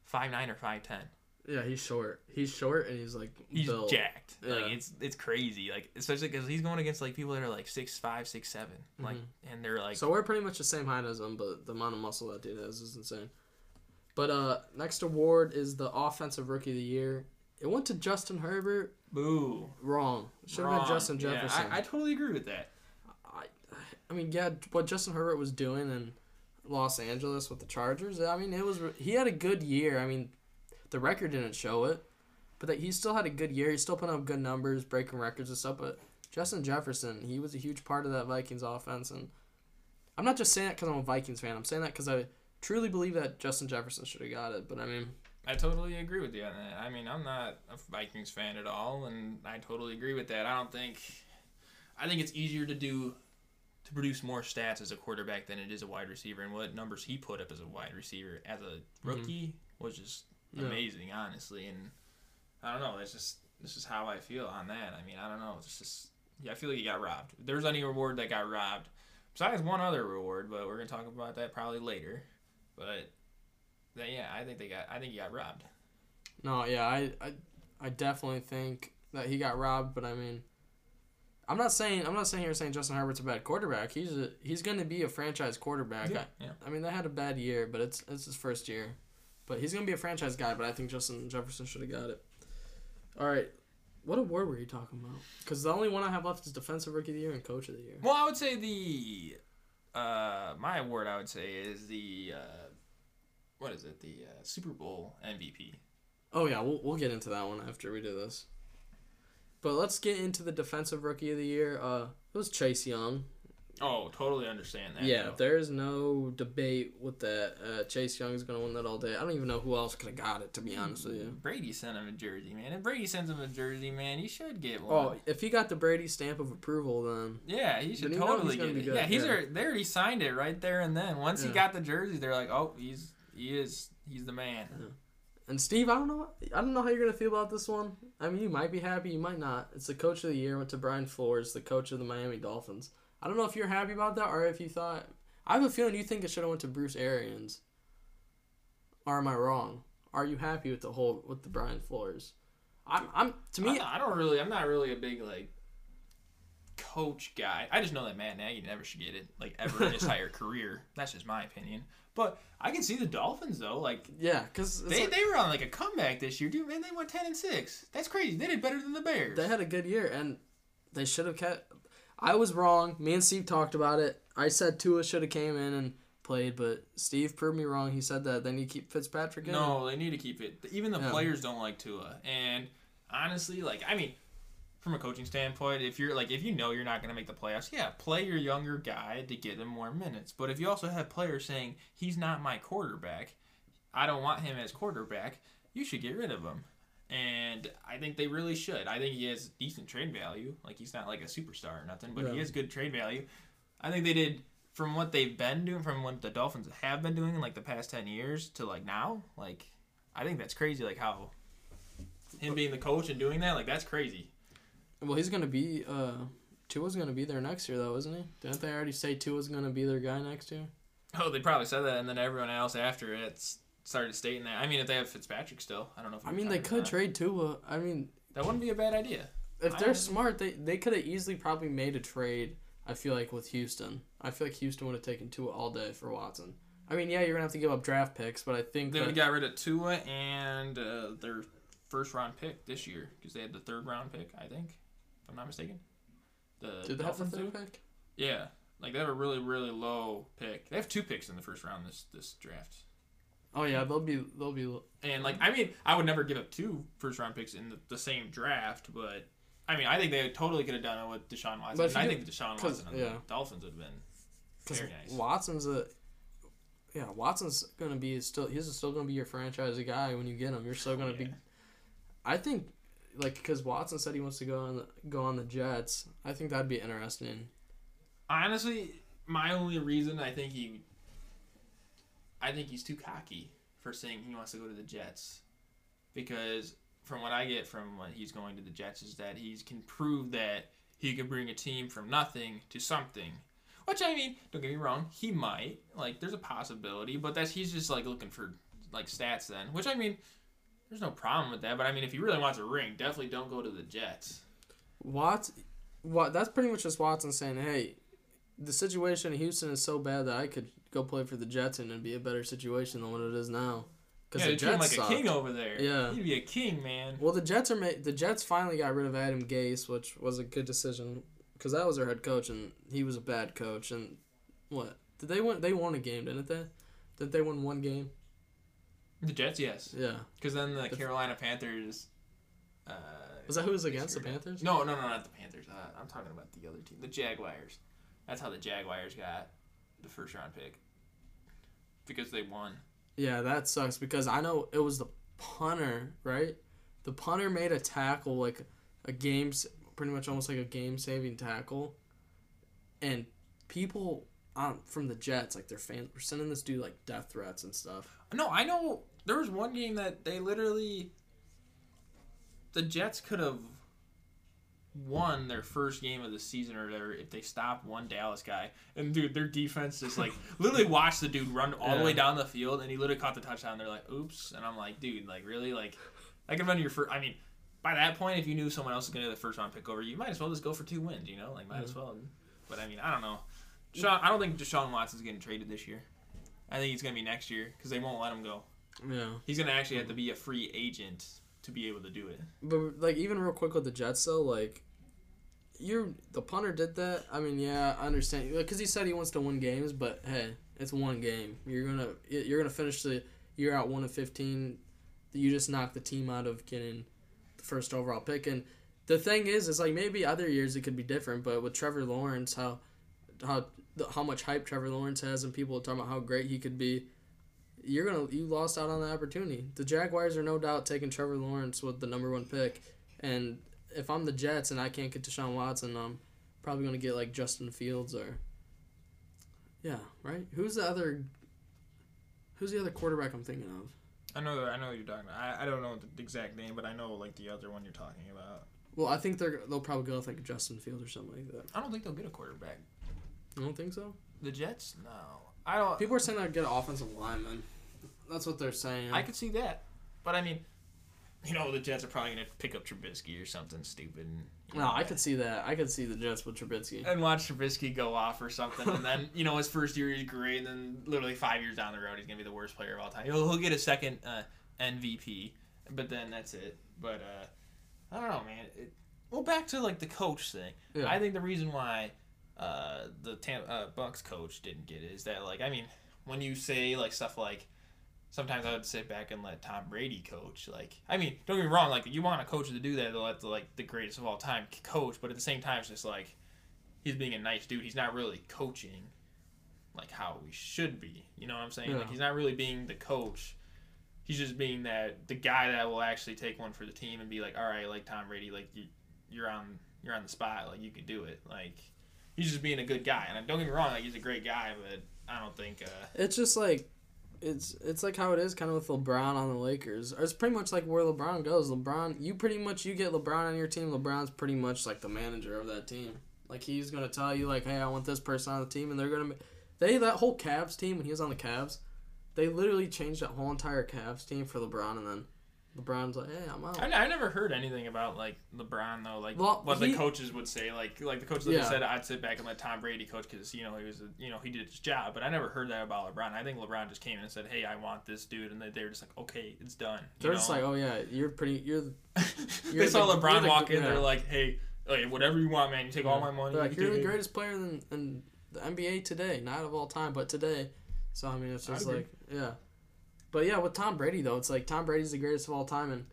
five nine or five ten. Yeah, he's short. He's short and he's like He's built. jacked. Yeah. Like it's it's crazy. Like especially because he's going against like people that are like six five, six seven. Like and they're like Mm-hmm. So we're pretty much the same height as him, but the amount of muscle that dude has is insane. But uh, next award is the offensive rookie of the year. It went to Justin Herbert. boo. Wrong. Should have been. Justin Yeah, Jefferson. I, I totally agree with that. I, mean, yeah, what Justin Herbert was doing in Los Angeles with the Chargers. I mean, it was he had a good year. I mean, the record didn't show it, but that he still had a good year. He still put up good numbers, breaking records and stuff. But Justin Jefferson, he was a huge part of that Vikings offense, and I'm not just saying that because I'm a Vikings fan. I'm saying that because I truly believe that Justin Jefferson should have got it. But I mean, I totally agree with you on that. I mean, I'm not a Vikings fan at all, and I totally agree with that. I don't think. I think it's easier to do produce more stats as a quarterback than it is a wide receiver, and what numbers he put up as a wide receiver as a mhm. rookie was just Yeah. amazing, honestly. And I don't know. That's just this is how I feel on that. I mean, I don't know. It's just yeah, I feel like he got robbed. If there's any reward that got robbed, besides one other reward, but we're gonna talk about that probably later. But then, yeah, I think they got. I think he got robbed. No, yeah, I, I, I definitely think that he got robbed. But I mean, I'm not saying I'm not saying here saying Justin Herbert's a bad quarterback. He's a, he's going to be a franchise quarterback. Yeah, I, yeah. I mean, they had a bad year, but it's it's his first year. But he's going to be a franchise guy. But I think Justin Jefferson should have got it. All right, what award were you talking about? Because the only one I have left is defensive rookie of the year and coach of the year. Well, I would say the uh, my award I would say is the uh, what is it? The uh, Super Bowl MVP. Oh yeah, we'll we'll get into that one after we do this. But let's get into the defensive rookie of the year. Uh, it was Chase Young. Oh, totally understand that. Yeah, though. there's no debate with that. Uh, Chase is gonna win that all day. I don't even know who else could have got it, to be honest with you. Brady sent him a jersey, man. If Brady sends him a jersey, man, he should get one. Oh, if he got the Brady stamp of approval, then Yeah, he should totally get be it. good, Yeah, he's yeah. already, they already signed it right there and then. Once he got the jersey, they're like, oh, he's he is he's the man. And Steve, I don't know, I don't know how you're gonna feel about this one. I mean, you might be happy, you might not. It's the coach of the year went to Brian Flores, the coach of the Miami Dolphins. I don't know if you're happy about that or if you thought. I have a feeling you think it should have went to Bruce Arians. Or am I wrong? Are you happy with the whole with the Brian Flores? I'm, I'm to me. I, I don't really. I'm not really a big like coach guy. I just know that Matt Nagy never should get it, like ever in his entire career. That's just my opinion. But I can see the Dolphins though, like Yeah, because they, they were on like a comeback this year, dude. Man, they went ten and six. That's crazy. They did better than the Bears. they had a good year and they should have kept. I was wrong. Me and Steve talked about it. I said Tua should have came in and played, but Steve proved me wrong. He said that then you keep Fitzpatrick in. No, they need to keep it. Even the Yeah. players don't like Tua. And honestly, like I mean, from a coaching standpoint, if you're like if you know you're not gonna make the playoffs, yeah, play your younger guy to get him more minutes. But if you also have players saying he's not my quarterback, I don't want him as quarterback, you should get rid of him. And I think they really should. I think he has decent trade value. Like he's not like a superstar or nothing, but he has good trade value. I think they did from what they've been doing, from what the Dolphins have been doing in like the past ten years to like now. Like, I think that's crazy. Like how him being the coach and doing that, like that's crazy. Well, he's gonna be. uh Tua's gonna be there next year, though, isn't he? Didn't they already say Tua's gonna be their guy next year? Oh, they probably said that, and then everyone else after it started stating that. I mean, if they have Fitzpatrick still, I don't know. if I mean, they could trade Tua. I mean, That wouldn't be a bad idea. if I they're smart, they they could have easily probably made a trade. I feel like with Houston, I feel like Houston would have taken Tua all day for Watson. I mean, yeah, you're gonna have to give up draft picks, but I think they would have got rid of Tua and uh, their first round pick this year because they had the third round pick, I think, if I'm not mistaken. The did they have the Dolphins third do? pick? Yeah, like they have a really really low pick. They have two picks in the first round this this draft. Oh yeah, they'll be they'll be. And like I mean, I would never give up two first round picks in the, the same draft, but I mean, I think they totally could have done it with Deshaun Watson. But And I think Deshaun Watson and yeah. the Dolphins would have been very nice. Watson's a. Yeah, Watson's gonna be still. He's still gonna be your franchise guy when you get him. You're still gonna be. Yeah. I think, like, because Watson said he wants to go on the go on the Jets. I think that'd be interesting. Honestly, my only reason I think he, I think he's too cocky for saying he wants to go to the Jets, because from what I get from when he's going to the Jets is that he can prove that he could bring a team from nothing to something. Which I mean, don't get me wrong, he might. Like, there's a possibility, but that's he's just like looking for like stats then. Which I mean, there's no problem with that. But I mean, if he really wants a ring, definitely don't go to the Jets. Watts, what? That's pretty much just Watson saying, "Hey, the situation in Houston is so bad that I could go play for the Jets and it'd be a better situation than what it is now." Yeah, the treat like Jets a king over there. Yeah. he'd be a king, man. Well, the Jets are ma- the Jets finally got rid of Adam Gase, which was a good decision because that was their head coach and he was a bad coach. And what did they win? They won a game, didn't they? Did they win one game? The Jets, yes. Yeah. Because then the Carolina Panthers. Uh, Was that who was against the. Panthers? No, no, no, not the Panthers. Uh, I'm talking about the other team, the Jaguars. That's how the Jaguars got the first round pick. Because they won. Yeah, that sucks because I know it was the punter, right? The punter made a tackle like a game's pretty much almost like a game saving tackle, and people um, from the Jets like their fans were sending this dude like death threats and stuff. No, I know there was one game that they literally. The Jets could have won their first game of the season or whatever if they stopped one Dallas guy. And dude, their defense just like literally watched the dude run all the way down the field and he literally caught the touchdown. They're like, oops. And I'm like, dude, like really? Like, I could have been your first. I mean, by that point, if you knew someone else was going to get the first round pick over you, you might as well just go for two wins, you know? Like, might as well. But I mean, I don't know. Sean, I don't think Deshaun Watson's getting traded this year. I think it's going to be next year because they won't let him go. Yeah, He's going to actually have to be a free agent to be able to do it. but like even real quick with the Jets though, like you're the punter did that. I mean, yeah, I understand because he said he wants to win games, but hey, it's one game. You're gonna you're gonna finish the year out one of fifteen. You just knocked the team out of getting the first overall pick, and the thing is, is like maybe other years it could be different, but with Trevor Lawrence, how how how much hype Trevor Lawrence has, and people are talking about how great he could be. You're gonna you lost out on the opportunity. The Jaguars are no doubt taking Trevor Lawrence with the number one pick, and if I'm the Jets and I can't get Deshaun Watson, I'm probably gonna get like Justin Fields or yeah, right. Who's the other? Who's the other quarterback I'm thinking of? I know I know what you're talking about. I, I don't know the exact name, but I know like the other one you're talking about. Well, I think they're they'll probably go with like Justin Fields or something like that. I don't think they'll get a quarterback. You don't think so? The Jets? No. I don't. People are saying they'll get an offensive lineman. That's what they're saying. I could see that, but I mean, you know, the Jets are probably gonna pick up Trubisky or something stupid. And, No, know, I could see that. I could see the Jets with Trubisky. and watch Trubisky go off or something, and then you know his first year he's great, and then literally five years down the road he's gonna be the worst player of all time. He'll, he'll get a second uh, MVP, but then that's it. But uh, I don't know, man. It, well, back to like the coach thing. Yeah. I think the reason why uh, the Tam- uh, Bucks coach didn't get it is that like I mean when you say like stuff like sometimes I would sit back and let Tom Brady coach. Like, I mean, don't get me wrong. Like, you want a coach to do that to let the like the greatest of all time coach, but at the same time, it's just like he's being a nice dude. He's not really coaching like how we should be. You know what I'm saying? Yeah. Like, he's not really being the coach. He's just being that the guy that will actually take one for the team and be like, all right, like Tom Brady, like you, you're on you're on the spot, like you can do it. Like, he's just being a good guy. And don't get me wrong, like he's a great guy, but I don't think. uh It's just like it's it's like how it is kind of with LeBron on the Lakers. It's pretty much like where LeBron goes. LeBron, you pretty much you get LeBron on your team. LeBron's pretty much like the manager of that team. Like he's gonna tell you like, hey, I want this person on the team, and they're gonna. They that whole Cavs team when he was on the Cavs, they literally changed that whole entire Cavs team for LeBron, and then LeBron's like, hey, I'm out. I, I never heard anything about like LeBron though, like Well, what he- the coaches would say. Like like the coach that Yeah. said I'd sit back and let Tom Brady coach because you know he was a, you know he did his job. But I never heard that about LeBron. I think LeBron just came in and said, "Hey, I want this dude," and they, they were just like, "Okay, it's done." They're just like, oh yeah, you're pretty. You're they you're saw the- LeBron the- walk in. yeah. They're like, "Hey, like, whatever you want, man. You take all my money." They're like, you you're can the greatest player in, in the NBA today, not of all time, but today. So I mean, it's just like, yeah. But yeah, with Tom Brady though, it's like Tom Brady's the greatest of all time, and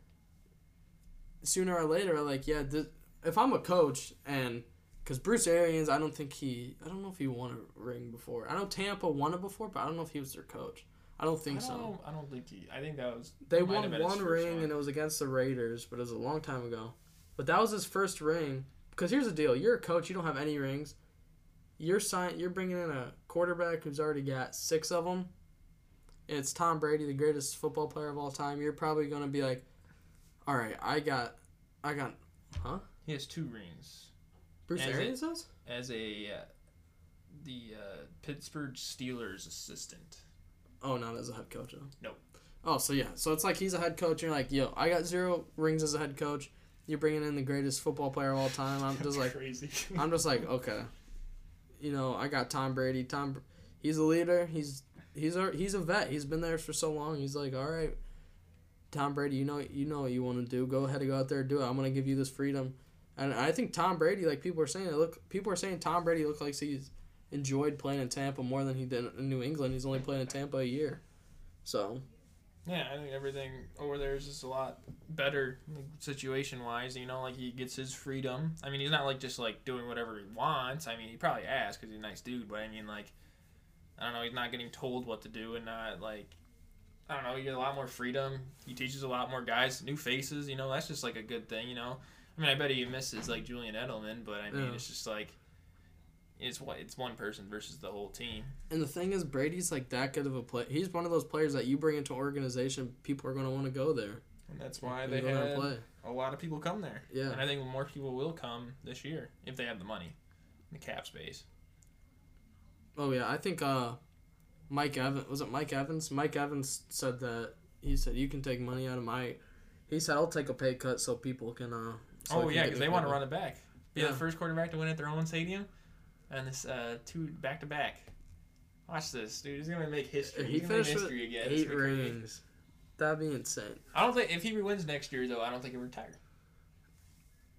sooner or later, like, yeah, th- if I'm a coach and because Bruce Arians, I don't think he, I don't know if he won a ring before. I know Tampa won it before, but I don't know if he was their coach. I don't I think don't, so. I don't think he. I think that was. They won one ring one. and it was against the Raiders, but it was a long time ago. But that was his first ring. Because here's the deal: you're a coach, you don't have any rings. You're sign, You're bringing in a quarterback who's already got six of them. It's Tom Brady, the greatest football player of all time. You're probably gonna be like, "All right, I got, I got." Huh? He has two rings Bruce As Arians does. as a uh, the uh, Pittsburgh Steelers assistant. Oh, not as a head coach. Though. Nope. Oh, so yeah, so it's like he's a head coach. You're like, yo, I got zero rings as a head coach. You're bringing in the greatest football player of all time. I'm just like, crazy. I'm just like, okay, you know, I got Tom Brady. Tom, he's a leader. He's he's a he's a vet. He's been there for so long. He's like, all right, Tom Brady, you know you know what you want to do. Go ahead and go out there and do it. I'm gonna give you this freedom. And I think Tom Brady, like people are saying, look people are saying Tom Brady looked like he's enjoyed playing in Tampa more than he did in New England. He's only playing in Tampa a year, so Yeah, I think everything over there is just a lot better like, situation wise. You know, like he gets his freedom. I mean, he's not like just like doing whatever he wants. I mean, he probably asks because he's a nice dude. But I mean, like, I don't know, he's not getting told what to do and not like. I don't know. You get a lot more freedom. He teaches a lot more guys, new faces. You know, that's just like a good thing. You know, I mean, I bet he misses like Julian Edelman, but I mean, Yeah. it's just like it's what it's one person versus the whole team. And the thing is, Brady's like that good of a play. He's one of those players that you bring into organization, people are going to want to go there. And that's why and they go there and had play. a lot of people come there. Yeah. And I think more people will come this year if they have the money, the cap space. Oh yeah, I think uh, Mike Evans was it Mike Evans? Mike Evans said that he said you can take money out of my. He said I'll take a pay cut so people can. Uh, so oh yeah, because they want to run it back. Be Yeah. the first quarterback to win at their own stadium, and this uh, two back to back. Watch this, dude. He's gonna make history. He He's gonna make history again. Eight gonna be crazy. rings. That'd be insane. I don't think if he wins next year though, I don't think he'll retire.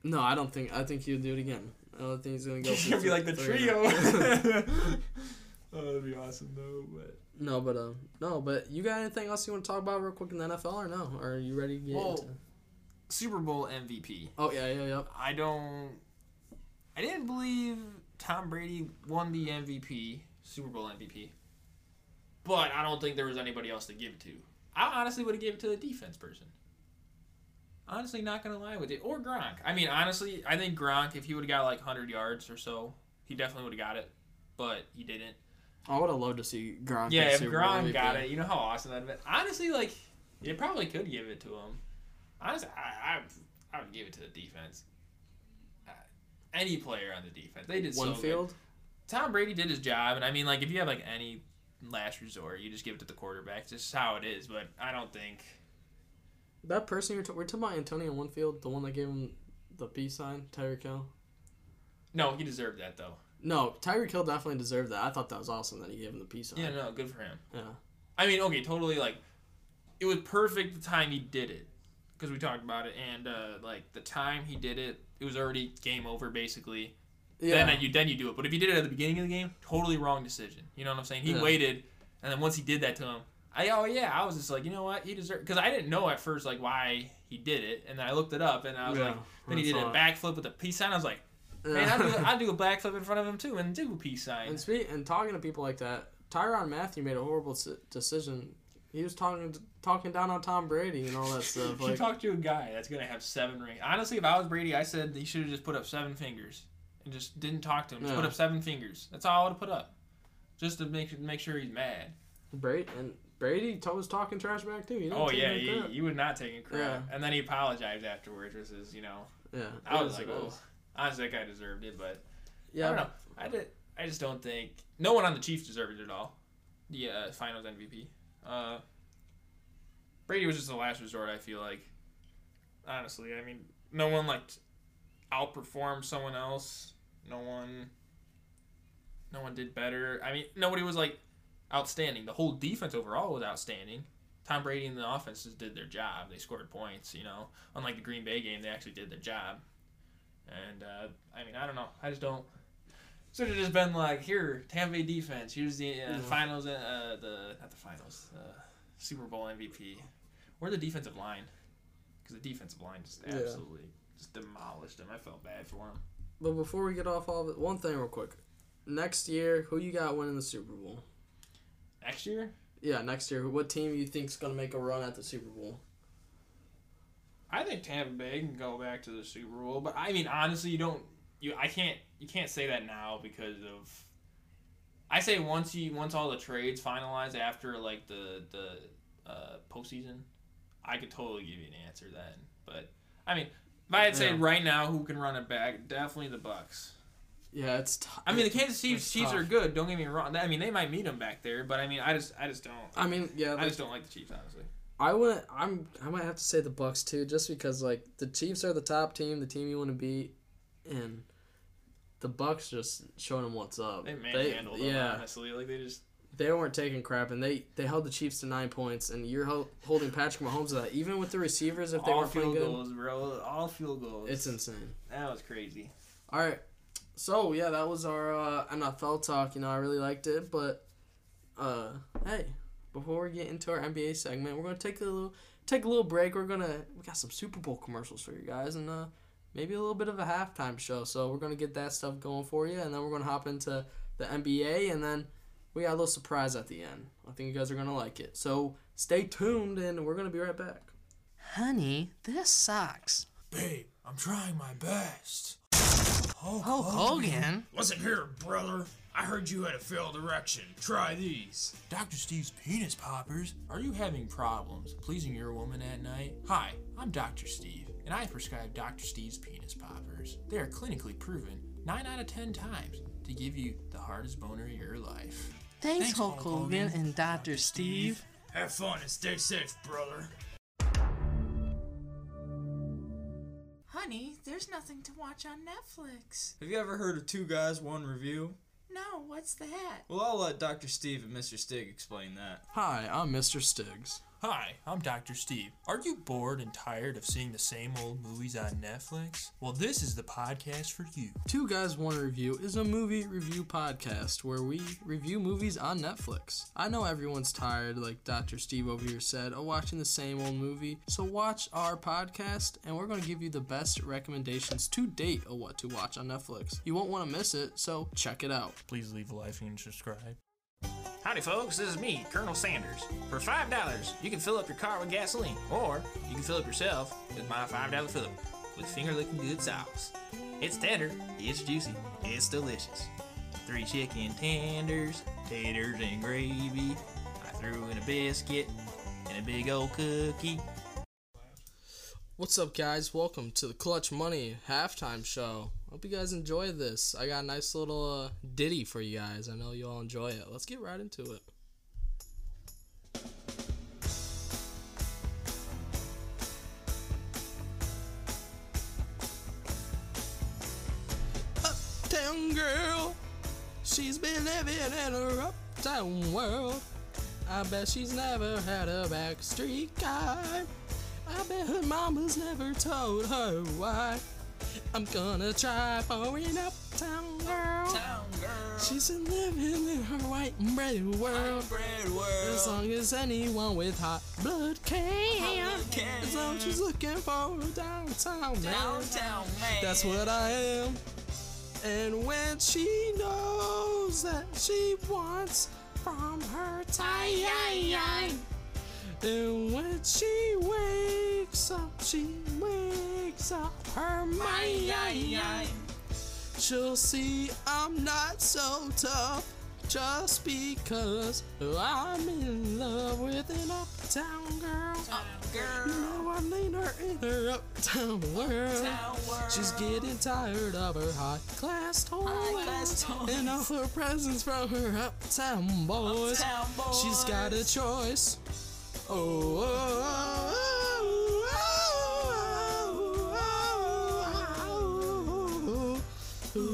No, I don't think. I think he'll do it again. I don't think he's gonna go. He's gonna be like the trio. oh, that'd be awesome though. But no, but um, no, but you got anything else you want to talk about real quick in the NFL or no? Or are you ready to get Well- into? Super Bowl MVP. Oh yeah, yeah, yeah. I don't. I didn't believe Tom Brady won the MVP, Super Bowl MVP. But I don't think there was anybody else to give it to. I honestly would have given it to the defense person. Honestly, not gonna lie with you, or Gronk. I mean, honestly, I think Gronk, if he would have got like hundred yards or so, he definitely would have got it. But he didn't. I would have loved to see Gronk. Yeah, if Gronk got it, you know how awesome that'd been. Honestly, like, you probably could give it to him. Honestly, I, I, I would give it to the defense. Uh, any player on the defense, they did so one good. field. Tom Brady did his job, and I mean, like, if you have like any last resort, you just give it to the quarterback. Just how it is. But I don't think, That person you're, t- we're talking about Antonio Winfield, the one that gave him the peace sign, Tyreek Hill. No, he deserved that though. No, Tyreek Hill definitely deserved that. I thought that was awesome that he gave him the peace sign. Yeah, no, good for him. Yeah. I mean, okay, totally. Like, it was perfect the time he did it because we talked about it, and uh, like the time he did it, it was already game over basically. Yeah. Then you then you do it, but if you did it at the beginning of the game, totally wrong decision. You know what I'm saying? He Yeah. waited, and then once he did that to him, I oh yeah, I was just like, you know what, he deserved because I didn't know at first like why he did it, and then I looked it up, and I was Yeah, like, then he did a backflip with a peace sign. I was like, man, I do I do a backflip in front of him too, and do a peace sign. And speak, and talking to people like that, Tyrann Mathieu made a horrible decision. He was talking talking down on Tom Brady and all that stuff. you talk to a guy that's gonna have seven rings. Honestly, if I was Brady, I said he should have just put up seven fingers and just didn't talk to him. Just Yeah. put up seven fingers. That's all I would have put up, just to make make sure he's mad. Brady and Brady t- was talking trash back too. He Oh yeah, he, he would not take a crap. Yeah. And then he apologized afterwards. Which is you know, yeah. I was like, oh, honestly, that guy deserved it, but yeah. I don't know. I did. I just don't think no one on the Chiefs deserved it at all. The uh, Finals MVP. Uh, Brady was just the last resort. I feel like. Honestly, I mean, no one like outperformed someone else. No one. No one did better. I mean, nobody was like outstanding. The whole defense overall was outstanding. Tom Brady and the offense just did their job. They scored points. You know, unlike the Green Bay game, they actually did their job. And uh, I mean, I don't know. I just don't. Should have just been like, here, Tampa Bay defense. Here's the uh, finals. Uh, the not the finals. Uh, Super Bowl MVP. Where the defensive line? Because the defensive line just Yeah. absolutely just demolished him. I felt bad for him. But before we get off all of it, one thing real quick. Next year, who you got winning the Super Bowl? Next year, Yeah, next year, what team you think's gonna make a run at the Super Bowl? I think Tampa Bay can go back to the Super Bowl. But I mean, honestly, you don't. You I can't. You can't say that now because of. I say once you once all the trades finalize after like the the uh, postseason, I could totally give you an answer then. But I mean, if I had to say Yeah. right now who can run it back, definitely the Bucks. Yeah, it's. T- I mean, the Kansas Chiefs, Chiefs tough. are good. Don't get me wrong. I mean, they might meet them back there, but I mean, I just I just don't. I mean, yeah, I just don't like the Chiefs, honestly. I wouldn't. I'm. I might have to say the Bucks too, just because like the Chiefs are the top team, the team you want to beat, and the Bucks just showing them what's up. They manhandled them, yeah, honestly. Like they just they weren't taking crap, and they they held the Chiefs to nine points, and you're holding Patrick Mahomes to that, even with the receivers if they all weren't playing field good. goals, bro. All field goals. It's insane. that was crazy. All right, so yeah, that was our uh, NFL talk. You know, I really liked it, but uh, hey, before we get into our NBA segment, we're gonna take a little take a little break. We're gonna we got some Super Bowl commercials for you guys, and uh, maybe a little bit of a halftime show. So we're gonna get that stuff going for you, and then we're gonna hop into the NBA, and then we got a little surprise at the end. I think you guys are gonna like it. So stay tuned, and we're gonna be right back. Honey, this sucks. Babe, I'm trying my best. Hulk Hulk Hogan. Listen here, brother. I heard you had a failed erection. Try these. Dr. Steve's penis poppers. Are you having problems pleasing your woman at night? Hi, I'm Dr. Steve, and I prescribe Dr. Steve's penis poppers. They are clinically proven 9 out of 10 times to give you the hardest boner of your life. Thanks, Thanks, Hulk Hulk Hogan Hogan. and Dr. Steve. Have fun and stay safe, brother. Honey, there's nothing to watch on Netflix. Have you ever heard of Two Guys, One Review? No, what's that? Well, I'll let Dr. Steve and Mr. Stig explain that. Hi, I'm Mr. Stiggs. Hi, I'm Dr. Steve. Are you bored and tired of seeing the same old movies on Netflix? Well, this is the podcast for you. Two Guys One Review is a movie review podcast where we review movies on Netflix. I know everyone's tired, like Dr. Steve over here said, of watching the same old movie. So watch our podcast, and we're going to give you the best recommendations to date of what to watch on Netflix. You won't want to miss it, so check it out. Please leave a like and subscribe. Howdy, folks. This is me, Colonel Sanders. For five dollars, you can fill up your car with gasoline, or you can fill up yourself with my five dollar fill up with finger licking good sauce. It's tender, it's juicy, it's delicious. Three chicken tenders, taters and gravy. I threw in a biscuit and a big old cookie. What's up, guys? Welcome to the ClutchMoney halftime show. Hope you guys enjoy this. I got a nice little uh, ditty for you guys. I know you all enjoy it. Let's get right into it. Uptown girl, she's been living in her uptown world. I bet she's never had a backstreet guy. I bet her mama's never told her why. I'm gonna try for an uptown girl. She's been living in her white and bread world. As long as anyone with hot blood can. As long as she's looking for a downtown man. That's what I am. And when she knows that she wants from her time. And when she wakes up, she wakes up her mind. She'll see I'm not so tough just because I'm in love with an uptown girl. You know I mean her in her uptown world. She's getting tired of her high class toys and all her presents from her uptown boys. She's got a choice. Oh, oh, oh, oh, oh, oh,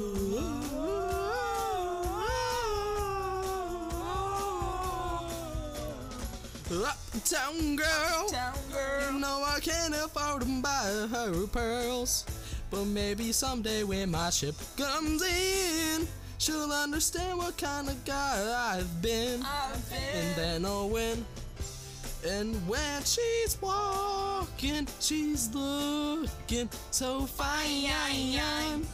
oh. Uptown girl, you know I can't afford to buy her pearls, but maybe someday when my ship comes in, she'll understand what kind of guy I've been, and then oh, I'll win. And when she's walking, she's looking so fine.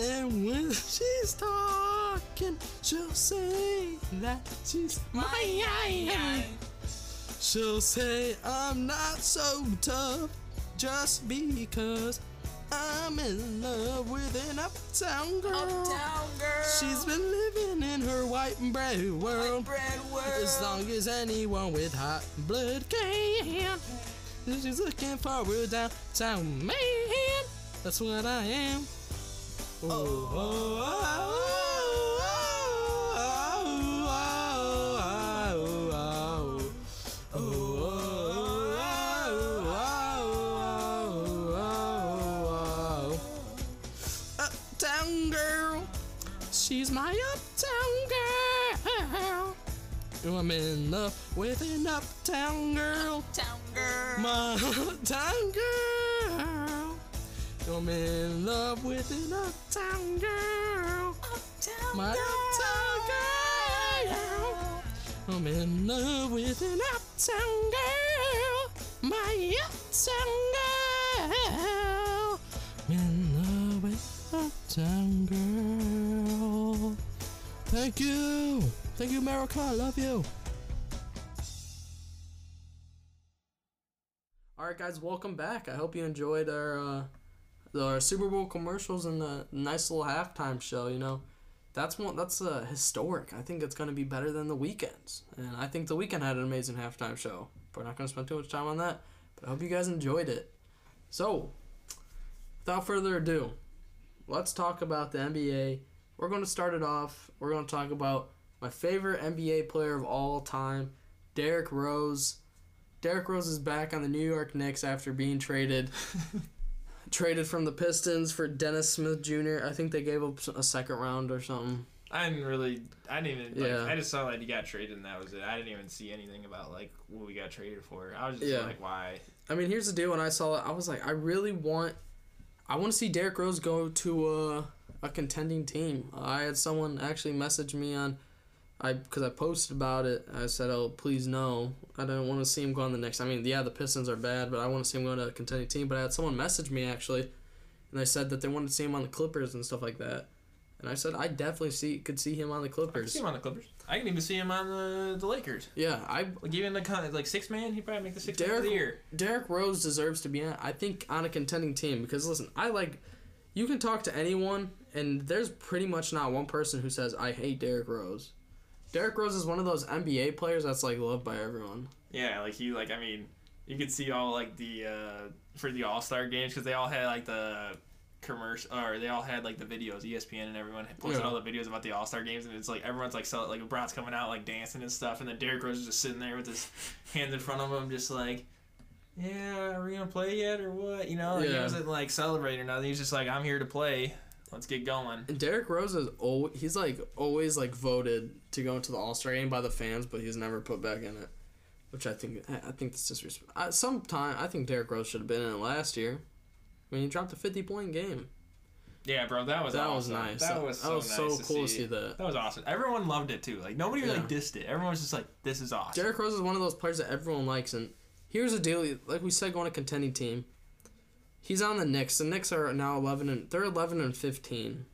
And when she's talking, she'll say that she's mine. She'll say I'm not so tough just because I'm in love with an uptown girl. She's been living in her white and bread world. As long as anyone with hot blood can. She's looking for a downtown man. That's what I am. Oh, oh, oh, Uptown she's my uptown girl. I'm in love with an uptown girl. Uptown girl. My uptown girl. I'm in love with an uptown girl. Uptown My uptown girl. I'm in love with an uptown girl. My uptown girl. I'm in love with uptown girl. Thank you. Thank you, America. I love you. All right, guys, welcome back. I hope you enjoyed our uh, our Super Bowl commercials and the nice little halftime show. You know, that's one that's uh, historic. I think it's gonna be better than the Weeknd's, and I think the Weeknd had an amazing halftime show. We're not gonna spend too much time on that, but I hope you guys enjoyed it. So, without further ado, let's talk about the NBA. We're gonna start it off. We're gonna talk about my favorite NBA player of all time, Derrick Rose. Derrick Rose is back on the New York Knicks after being traded traded from the Pistons for Dennis Smith Jr. I think they gave up a second round or something. I didn't really. I didn't even. Like, Yeah. I just saw that he got traded and that was it. I didn't even see anything about like what we got traded for. I was just Yeah. like, why? I mean, here's the deal. When I saw it, I was like, I really want, I want to see Derrick Rose go to a, a contending team. I had someone actually message me on, I because I posted about it. I said, oh, please no, I don't want to see him go on the next. I mean, yeah, the Pistons are bad, but I want to see him go to a contending team. But I had someone message me actually, and they said that they wanted to see him on the Clippers and stuff like that. And I said I definitely see could see him on the I Clippers. see him on the Clippers. I can even see him on the the Lakers. Yeah, I Like even the kind of, like six man, he probably make the six man Derrick, of the year. Derrick Rose deserves to be on, I think, on a contending team because listen, I like, you can talk to anyone, and there's pretty much not one person who says I hate Derrick Rose. Derrick Rose is one of those NBA players that's like loved by everyone. Yeah, like he like I mean, you could see all like the uh for the All Star games because they all had like the commercial or they all had like the videos. ESPN and everyone posted Yeah. all the videos about the All Star games, and it's like everyone's like so, like LeBron's coming out like dancing and stuff, and then Derrick Rose is just sitting there with his hands in front of him, just like. Yeah, are we gonna play yet or what? You know, like, he wasn't like celebrating or nothing. He was just like, "I'm here to play." Let's get going. And Derrick Rose is oh he's like always like voted to go into the All Star game by the fans, but he's never put back in it, which I think I think that's disrespect. I, sometime I think Derrick Rose should have been in it last year. Mean, he dropped a fifty point game. Yeah, bro, that was That was nice. That was so, so nice to cool to see. see that. That was awesome. Everyone loved it too. Like nobody Yeah. like dissed it. Everyone was just like, "This is awesome." Derrick Rose is one of those players that everyone likes, and here's the deal: like we said, going to contending team. He's on the Knicks. The Knicks are now eleven and they're eleven and fifteen,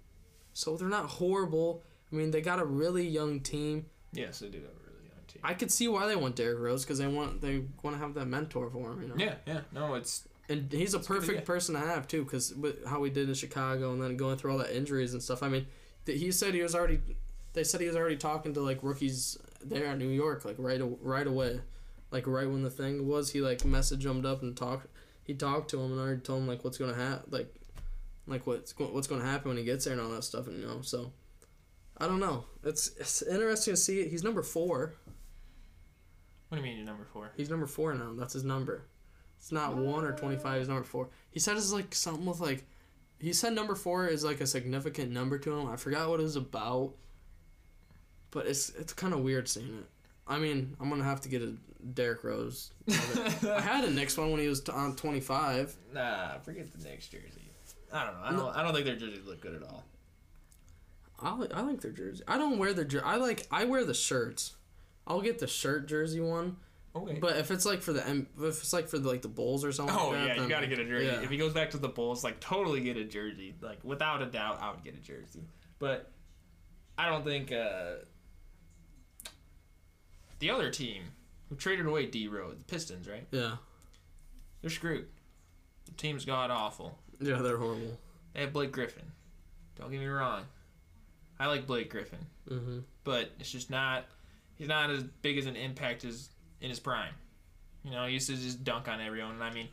so they're not horrible. I mean, they got a really young team. yes, they do have a really young team. I could see why they want Derrick Rose because they want they want to have that mentor for him. You know. yeah, yeah. No, it's And he's a perfect person to have too, because how we did in Chicago and then going through all the injuries and stuff. I mean, he said he was already. They said he was already talking to like rookies there in New York, like right right away, like right when the thing was. He like messaged him up and talked. He talked to him and already told him like what's gonna happen, like, like what's go- what's gonna happen when he gets there and all that stuff. And you know, so I don't know. It's it's interesting to see. it. He's number four. what do you mean you're number four? He's number four now. That's his number. It's not one or twenty five. He's number four. He said it's like something with like. He said number four is like a significant number to him. I forgot what it was about. But it's it's kind of weird seeing it. I mean, I'm gonna have to get a Derrick Rose. I had a Knicks one when he was t- on 25. Nah, forget the Knicks jersey. I don't know. I don't. I don't think their jerseys look good at all. I like, I like their jersey. I don't wear their jer- I like I wear the shirts. I'll get the shirt jersey one. Okay. But if it's like for the M- if it's like for the, like the Bulls or something. Oh like that, yeah, you then- gotta get a jersey. yeah. If he goes back to the Bulls, like totally get a jersey. Like without a doubt, I would get a jersey. But I don't think uh, the other team who traded away D Rose, the Pistons, right? Yeah. They're screwed. The team's god awful. Yeah, they're horrible. They have Blake Griffin. Don't get me wrong. I like Blake Griffin, Mm-hmm. but it's just not. He's not as big as an impact as in his prime. You know, he used to just dunk on everyone. And I mean,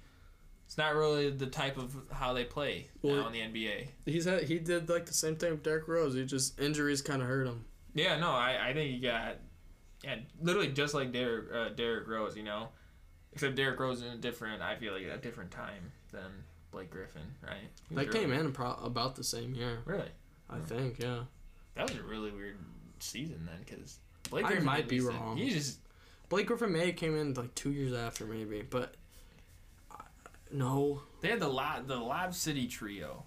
it's not really the type of how they play Well, now in the NBA. He's had, he did like the same thing with Derrick Rose. He just injuries kind of hurt him. Yeah, no, I, I think he got, yeah, literally just like Derrick uh, Derrick Rose, you know, except Derrick Rose in a different, I feel like a different time than Blake Griffin, right? He They came early. in pro- about the same year, Really, I think. Yeah. that was a really weird season then, because Blake I Griffin might be wrong. He just Blake Griffin May have came in like two years after maybe, but uh, no. they had the Lob, the Lob City trio.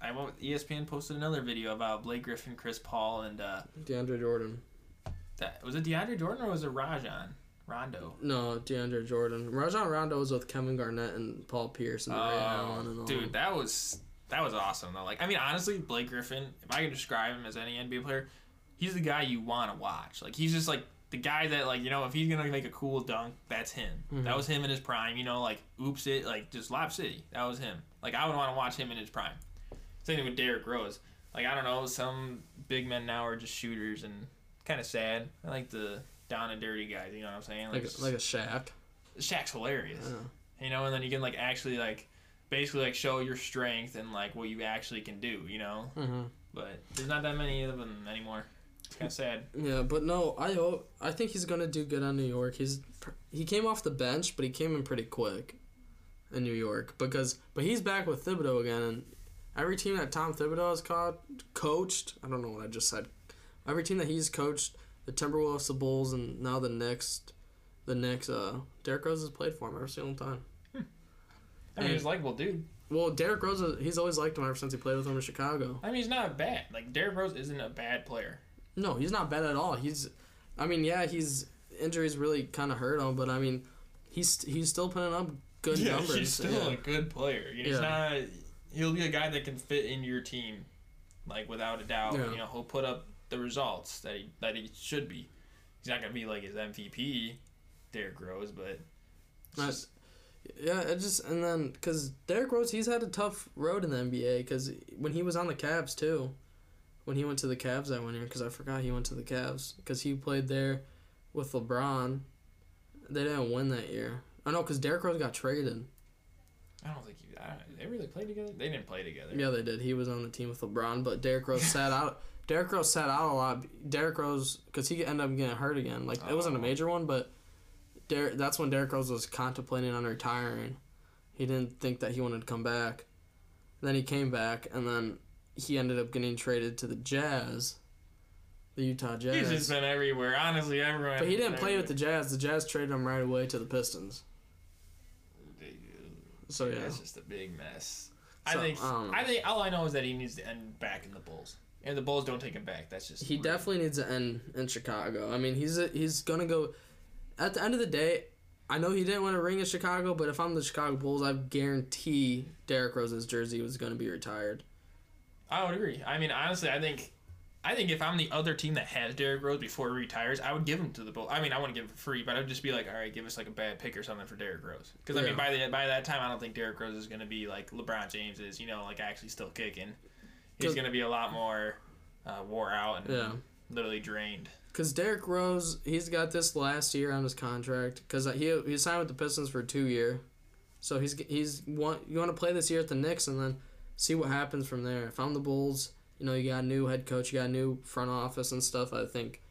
I won't, ESPN posted another video about Blake Griffin, Chris Paul, and uh, DeAndre Jordan. That was it DeAndre Jordan or was it Rajon Rondo? No, DeAndre Jordan. Rajon Rondo was with Kevin Garnett and Paul Pierce and Ray Allen and all. Oh, dude, that was that was awesome though. Like, I mean, honestly, Blake Griffin, if I can describe him as any NBA player, he's the guy you want to watch. Like, he's just like the guy that, like, you know, if he's gonna make a cool dunk, that's him. Mm-hmm. That was him in his prime. You know, like, oops it, like just Lob City. That was him. Like, I would want to watch him in his prime. Same thing with Derrick Rose. Like, I don't know, some big men now are just shooters and kind of sad. I like the down and dirty guys. You know what I'm saying? like like a Shaq. Shaq's hilarious. Yeah. You know, and then you can like actually like basically like show your strength and like what you actually can do. You know, Mm-hmm. but there's not that many of them anymore. It's kind of sad. Yeah, but no, I hope I think he's gonna do good on New York. He's he came off the bench, but he came in pretty quick in New York because but he's back with Thibodeau again, and every team that Tom Thibodeau has caught, coached. I don't know what I just said. Every team that he's coached, the Timberwolves, the Bulls, and now the Knicks, the Knicks. Uh, Derrick Rose has played for him every single time. I mean, he's a likable dude. Well, Derrick Rose, uh, he's always liked him ever since he played with him in Chicago. I mean, he's not bad. Like Derrick Rose isn't a bad player. No, he's not bad at all. He's, I mean, yeah, he's injuries really kind of hurt him, but I mean, he's he's still putting up good numbers. he's still yeah. a good player. You know, He's Yeah. not. He'll be a guy that can fit in your team, like without a doubt. Yeah. You know, he'll put up the results that he that he should be. He's not gonna be like his MVP, Derrick Rose, but just- Yeah, it just and then because Derrick Rose, he's had a tough road in the NBA because when he was on the Cavs too, when he went to the Cavs that one year, because I forgot he went to the Cavs because he played there with LeBron. They didn't win that year. I know because Derrick Rose got traded. I don't think he, I, they really played together. They didn't play together. Yeah, they did. He was on the team with LeBron, but Derrick Rose sat out. Derrick Rose sat out a lot. Derrick Rose, because he ended up getting hurt again. Like it wasn't a Oh. major one, but Der- that's when Derrick Rose was contemplating on retiring. He didn't think that he wanted to come back. Then he came back, and then he ended up getting traded to the Jazz, the Utah Jazz. He's just been everywhere. Honestly, everyone. But he didn't play with the Jazz. The Jazz traded him right away to the Pistons. So yeah, it's just a big mess. I think. um, I think all I know is that he needs to end back in the Bulls. And the Bulls don't take him back. That's just he definitely needs to end in Chicago. I mean, he's a, he's gonna go. At the end of the day, I know he didn't want to ring in Chicago, but if I'm the Chicago Bulls, I guarantee Derrick Rose's jersey was gonna be retired. I would agree. I mean, honestly, I think, I think if I'm the other team that has Derrick Rose before he retires, I would give him to the Bulls. I mean, I wouldn't give him for free, but I'd just be like, all right, give us like a bad pick or something for Derrick Rose. Because I mean, by the by that time, I don't think Derrick Rose is going to be like LeBron James is. You know, like actually still kicking. He's going to be a lot more uh, wore out and Yeah. literally drained. Cause Derrick Rose, he's got this last year on his contract. Cause he he signed with the Pistons for two year, so he's he's want you want to play this year at the Knicks and then see what happens from there. If I'm the Bulls, you know you got a new head coach, you got a new front office and stuff. I think,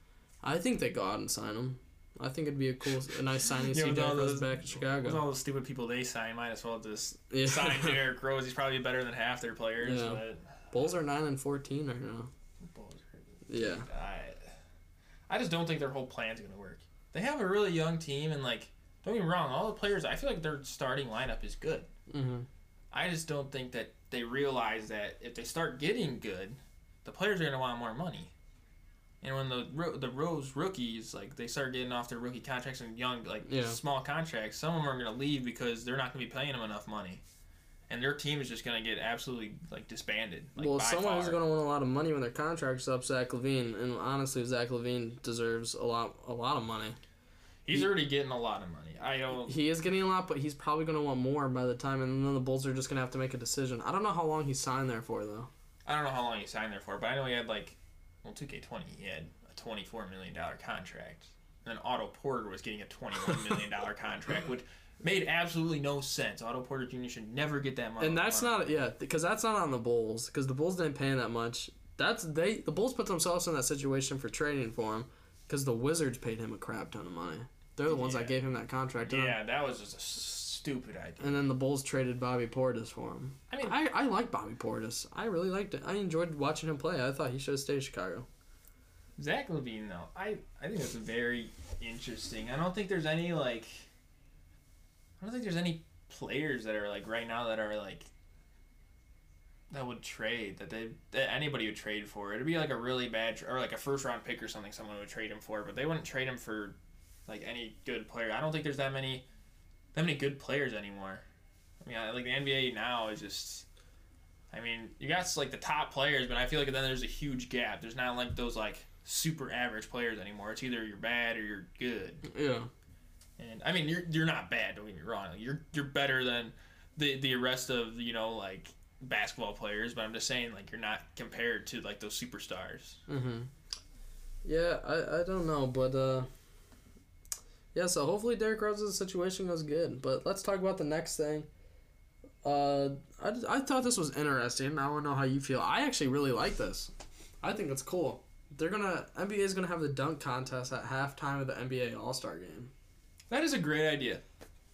I think they go out and sign him. I think it'd be a cool, a nice signing to see with Derrick Rose back in With Chicago. all the stupid people they sign, might as well just Yeah. sign Derrick Rose. He's probably better than half their players. Yeah. But Bulls are nine and fourteen right now. Yeah, I, I just don't think their whole plan's gonna work. They have a really young team, and like, don't get me wrong, all the players. I feel like their starting lineup is good. hmm I just don't think that they realize that if they start getting good, the players are gonna want more money. And when the the Rose rookies like they start getting off their rookie contracts and young like Yeah. small contracts, some of them are gonna leave because they're not gonna be paying them enough money, and their team is just gonna get absolutely like disbanded. Like, well, by someone who's far. going to win a lot of money when their contract's up, Zach LaVine, and honestly, Zach LaVine deserves a lot, a lot of money. He's already getting a lot of money. I don't. He is getting a lot, but he's probably going to want more by the time, and then the Bulls are just going to have to make a decision. I don't know how long he signed there for, though. I don't know how long he signed there for, but I know he had like, well, 2K20, he had a $24 million contract. And then Otto Porter was getting a $21 million contract, which made absolutely no sense. Otto Porter Jr. should never get that money. And that's not, yeah, because that's not on the Bulls, because the Bulls didn't pay him that much. That's they the Bulls put themselves in that situation for trading for him, because the Wizards paid him a crap ton of money. They're the ones that gave him that contract. Yeah, that was just a stupid idea. And then the Bulls traded Bobby Portis for him. I mean- I, I like Bobby Portis. I really liked it. I enjoyed watching him play. I thought he should have stayed in Chicago. Zach LaVine, though, I, I think that's very interesting. I don't think there's any, like, I don't think there's any players that are, like, right now that are, like, that would trade that they that anybody would trade for. It'd be like a really bad or like a first round pick or something someone would trade him for, but they wouldn't trade him for like any good player. I don't think there's that many that many good players anymore. I mean, I, like the NBA now is just. I mean, you got like the top players, but I feel like then there's a huge gap. There's not like those like super average players anymore. It's either you're bad or you're good. Yeah. And I mean, you're you're not bad. Don't get me wrong. You're you're better than the the rest of you know like basketball players. But I'm just saying like you're not compared to like those superstars. Mm-hmm. Yeah, I, I don't know, but uh, yeah. So hopefully Derrick Rose's situation goes good. But let's talk about the next thing. Uh, I, I thought this was interesting. I want to know how you feel. I actually really like this. I think it's cool. They're gonna NBA is gonna have the dunk contest at halftime of the NBA All Star game. That is a great idea.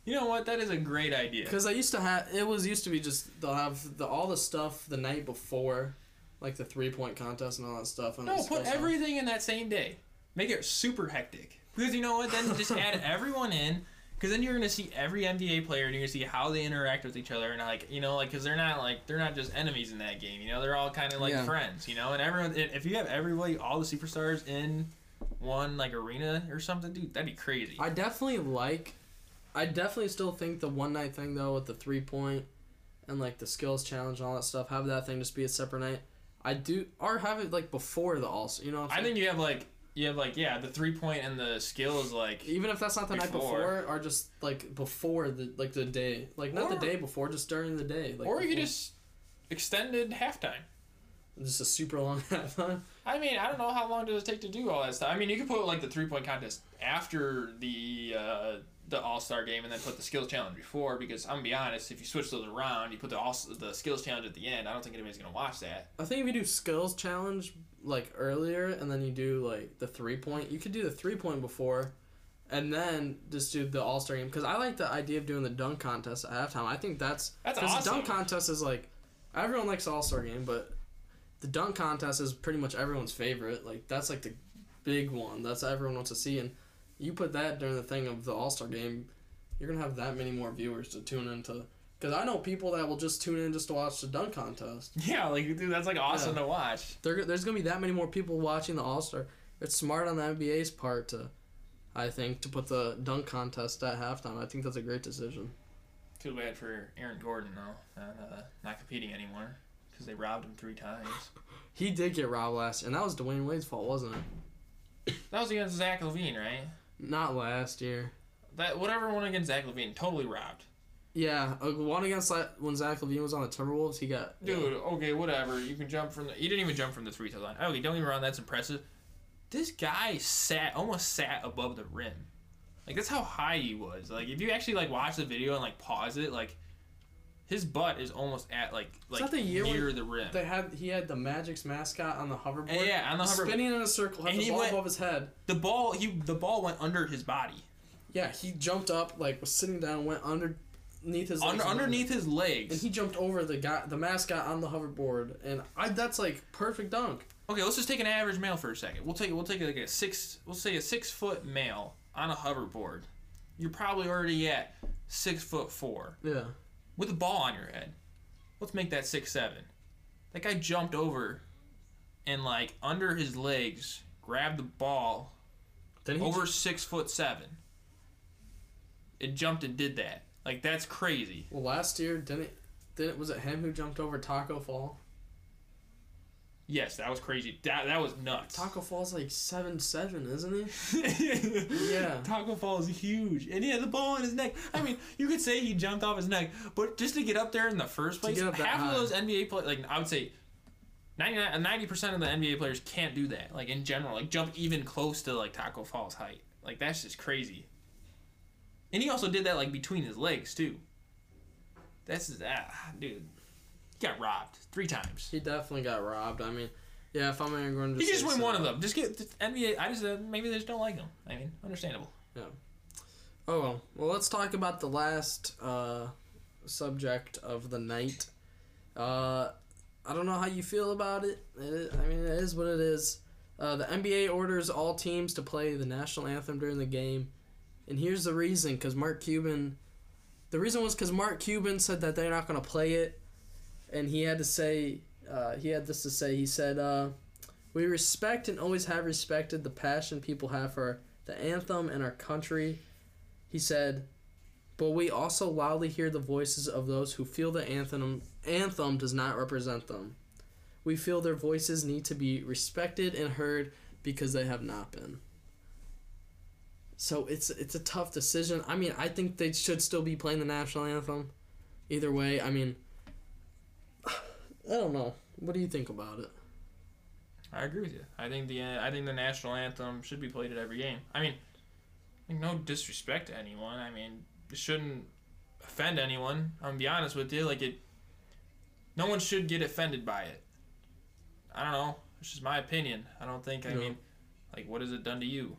You know what? That is a great idea. Because I used to have it was used to be just they'll have the all the stuff the night before, like the three point contest and all that stuff. And No, put everything in that same day. Make it super hectic. Because you know what? Then just add everyone in. Because then you're gonna see every NBA player, and you're gonna see how they interact with each other, and like you know, like because they're not like they're not just enemies in that game. You know, they're all kind of like Yeah. friends. You know, and everyone. If you have everybody, all the superstars in one like arena or something, dude, that'd be crazy. I definitely like. I definitely still think the one night thing though with the three point, and like the skills challenge and all that stuff. Have that thing just be a separate night. I do or have it like before the all. You know. What I'm I think you have like you have like yeah, the three point and the skills like even if that's not the night Before. before, or just like before the like the day, like not the day before, just during the day. Like or you could before- just extended halftime. just a super long halftime. I mean, I don't know how long does it take to do all that stuff. I mean, you could put like the three point contest after the uh, the All Star game, and then put the skills challenge before. Because I'm gonna be honest, if you switch those around, you put the all the skills challenge at the end. I don't think anybody's gonna watch that. I think if you do skills challenge like earlier and then you do like the three point, you could do the three point before, and then just do the All Star game because I like the idea of doing the dunk contest at halftime. I think that's That's the dunk contest is like everyone likes All Star game, but the dunk contest is pretty much everyone's favorite. Like that's like the big one. That's everyone wants to see, and you put that during the thing of the All Star game, you're gonna have that many more viewers to tune into. Because I know people that will just tune in just to watch the dunk contest. Yeah, like dude, that's like awesome Yeah. to watch. There, there's gonna be that many more people watching the All Star. It's smart on the NBA's part to, I think, to put the dunk contest at halftime. I think that's a great decision. Too bad for Aaron Gordon though, not uh, not competing anymore because they robbed him three times. He did get robbed last, and that was Dwyane Wade's fault, wasn't it? That was against Zach LaVine, right? Not last year. That whatever one against Zach LaVine, totally robbed. Yeah, uh, one against when Zach LaVine was on the Timberwolves, he got Dude, okay, whatever. You can jump from the. You didn't even jump from the three throw line. Okay, don't get me wrong, that's impressive. This guy sat almost sat above the rim. Like that's how high he was. Like if you actually like watch the video and like pause it, like his butt is almost at like like the year near the rim. They had he had the Magic's mascot on the hoverboard. And yeah, on the hoverboard. spinning in a circle, had And the he ball went- above his head. the ball he the ball went under his body. Yeah, he jumped up, like was sitting down, went underneath his Under, underneath his legs, and he jumped over the guy, the mascot on the hoverboard, and I that's like perfect dunk. Okay, let's just take an average male for a second. We'll take we'll take like a six we'll say a six foot male on a hoverboard. You're probably already at six foot four Yeah, with a ball on your head. Let's make that six seven. That guy jumped over and like under his legs grabbed the ball over six foot seven. It jumped and did that. Like that's crazy. well last year didn't it, didn't was it him who jumped over Tacko Fall? Yes, that was crazy. That that was nuts. Tacko Fall's like seven seven, isn't he? Yeah. Tacko Fall is huge, and he had the ball in his neck. I mean, you could say he jumped off his neck, but just to get up there in the first place, get up that half high. of those NBA players, like I would say, 90 percent of the NBA players can't do that. Like in general, like jump even close to like Tacko Fall's height. Like that's just crazy. And he also did that like between his legs too. That's ah, dude. He got robbed three times. He definitely got robbed. I mean, yeah, if I'm Aaron Gordon, He just win one of them. Just get NBA. I just uh, maybe they just don't like him. I mean, understandable. Yeah. Oh well. Well, let's talk about the last uh, subject of the night. Uh, I don't know how you feel about it. it I mean, it is what it is. Uh, the NBA orders all teams to play the national anthem during the game, and here's the reason: because Mark Cuban. The reason was because Mark Cuban said that they're not going to play it, and he had to say, uh, he had this to say. He said, uh, "We respect and always have respected the passion people have for the anthem and our country." He said, "But we also loudly hear the voices of those who feel the anthem anthem does not represent them. We feel their voices need to be respected and heard because they have not been." So it's it's a tough decision. I mean, I think they should still be playing the national anthem. Either way, I mean, don't know. What do you think about it? I agree with you. I think the uh, I think the national anthem should be played at every game. I mean, like, no disrespect to anyone. I mean, it shouldn't offend anyone. I'm gonna be honest with you. Like it, no one should get offended by it. I don't know. It's just my opinion. I don't think. I Yeah. mean, like, what has it done to you?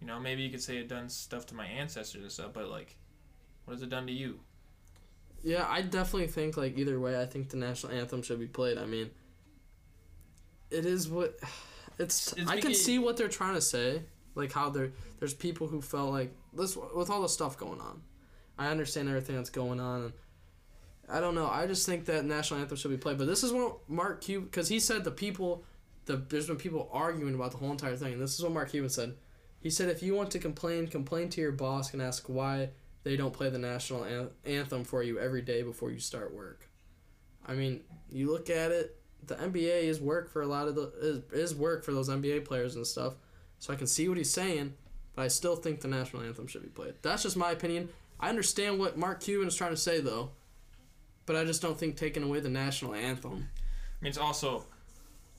You know, maybe you could say it done stuff to my ancestors and stuff, but like, what has it done to you? Yeah, I definitely think like either way, I think the national anthem should be played. I mean, it is what it's. It's I can see what they're trying to say, like how there there's people who felt like this with all the stuff going on. I understand everything that's going on. And I don't know. I just think that national anthem should be played. But this is what Mark Cuban, because he said the people, the there's been people arguing about the whole entire thing. And this is what Mark Cuban said. He said, if you want to complain, complain to your boss and ask why they don't play the national an- anthem for you every day before you start work. I mean, you look at it, the NBA is work for a lot of the is, is work for those NBA players and stuff. So I can see what he's saying, but I still think the national anthem should be played. That's just my opinion. I understand what Mark Cuban is trying to say though, but I just don't think taking away the national anthem. I mean, it's also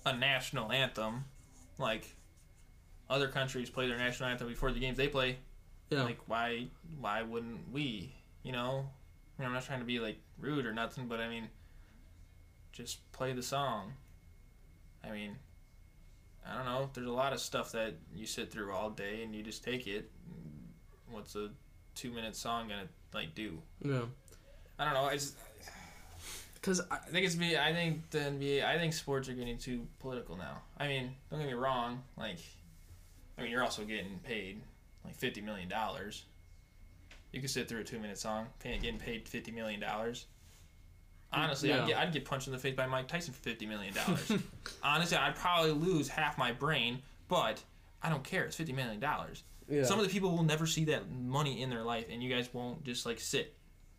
a national anthem. Like, other countries play their national anthem before the games they play. Yeah. Like, why why wouldn't we? You know? I mean, I'm not trying to be, like, rude or nothing, but I mean, just play the song. I mean, I don't know. There's a lot of stuff that you sit through all day and you just take it. What's a two minute song gonna, like, do? yeah. I don't know. I just. Because I think it's me. I think the NBA. I think sports are getting too political now. I mean, don't get me wrong. Like, I mean, you're also getting paid like fifty million dollars. You could sit through a two minute song, paying, getting paid fifty million dollars. Honestly, Yeah. I'd, get, I'd get punched in the face by Mike Tyson for fifty million dollars. Honestly, I'd probably lose half my brain, but I don't care. It's fifty million dollars. yeah. Some of the people will never see that money in their life, and you guys won't just like sit.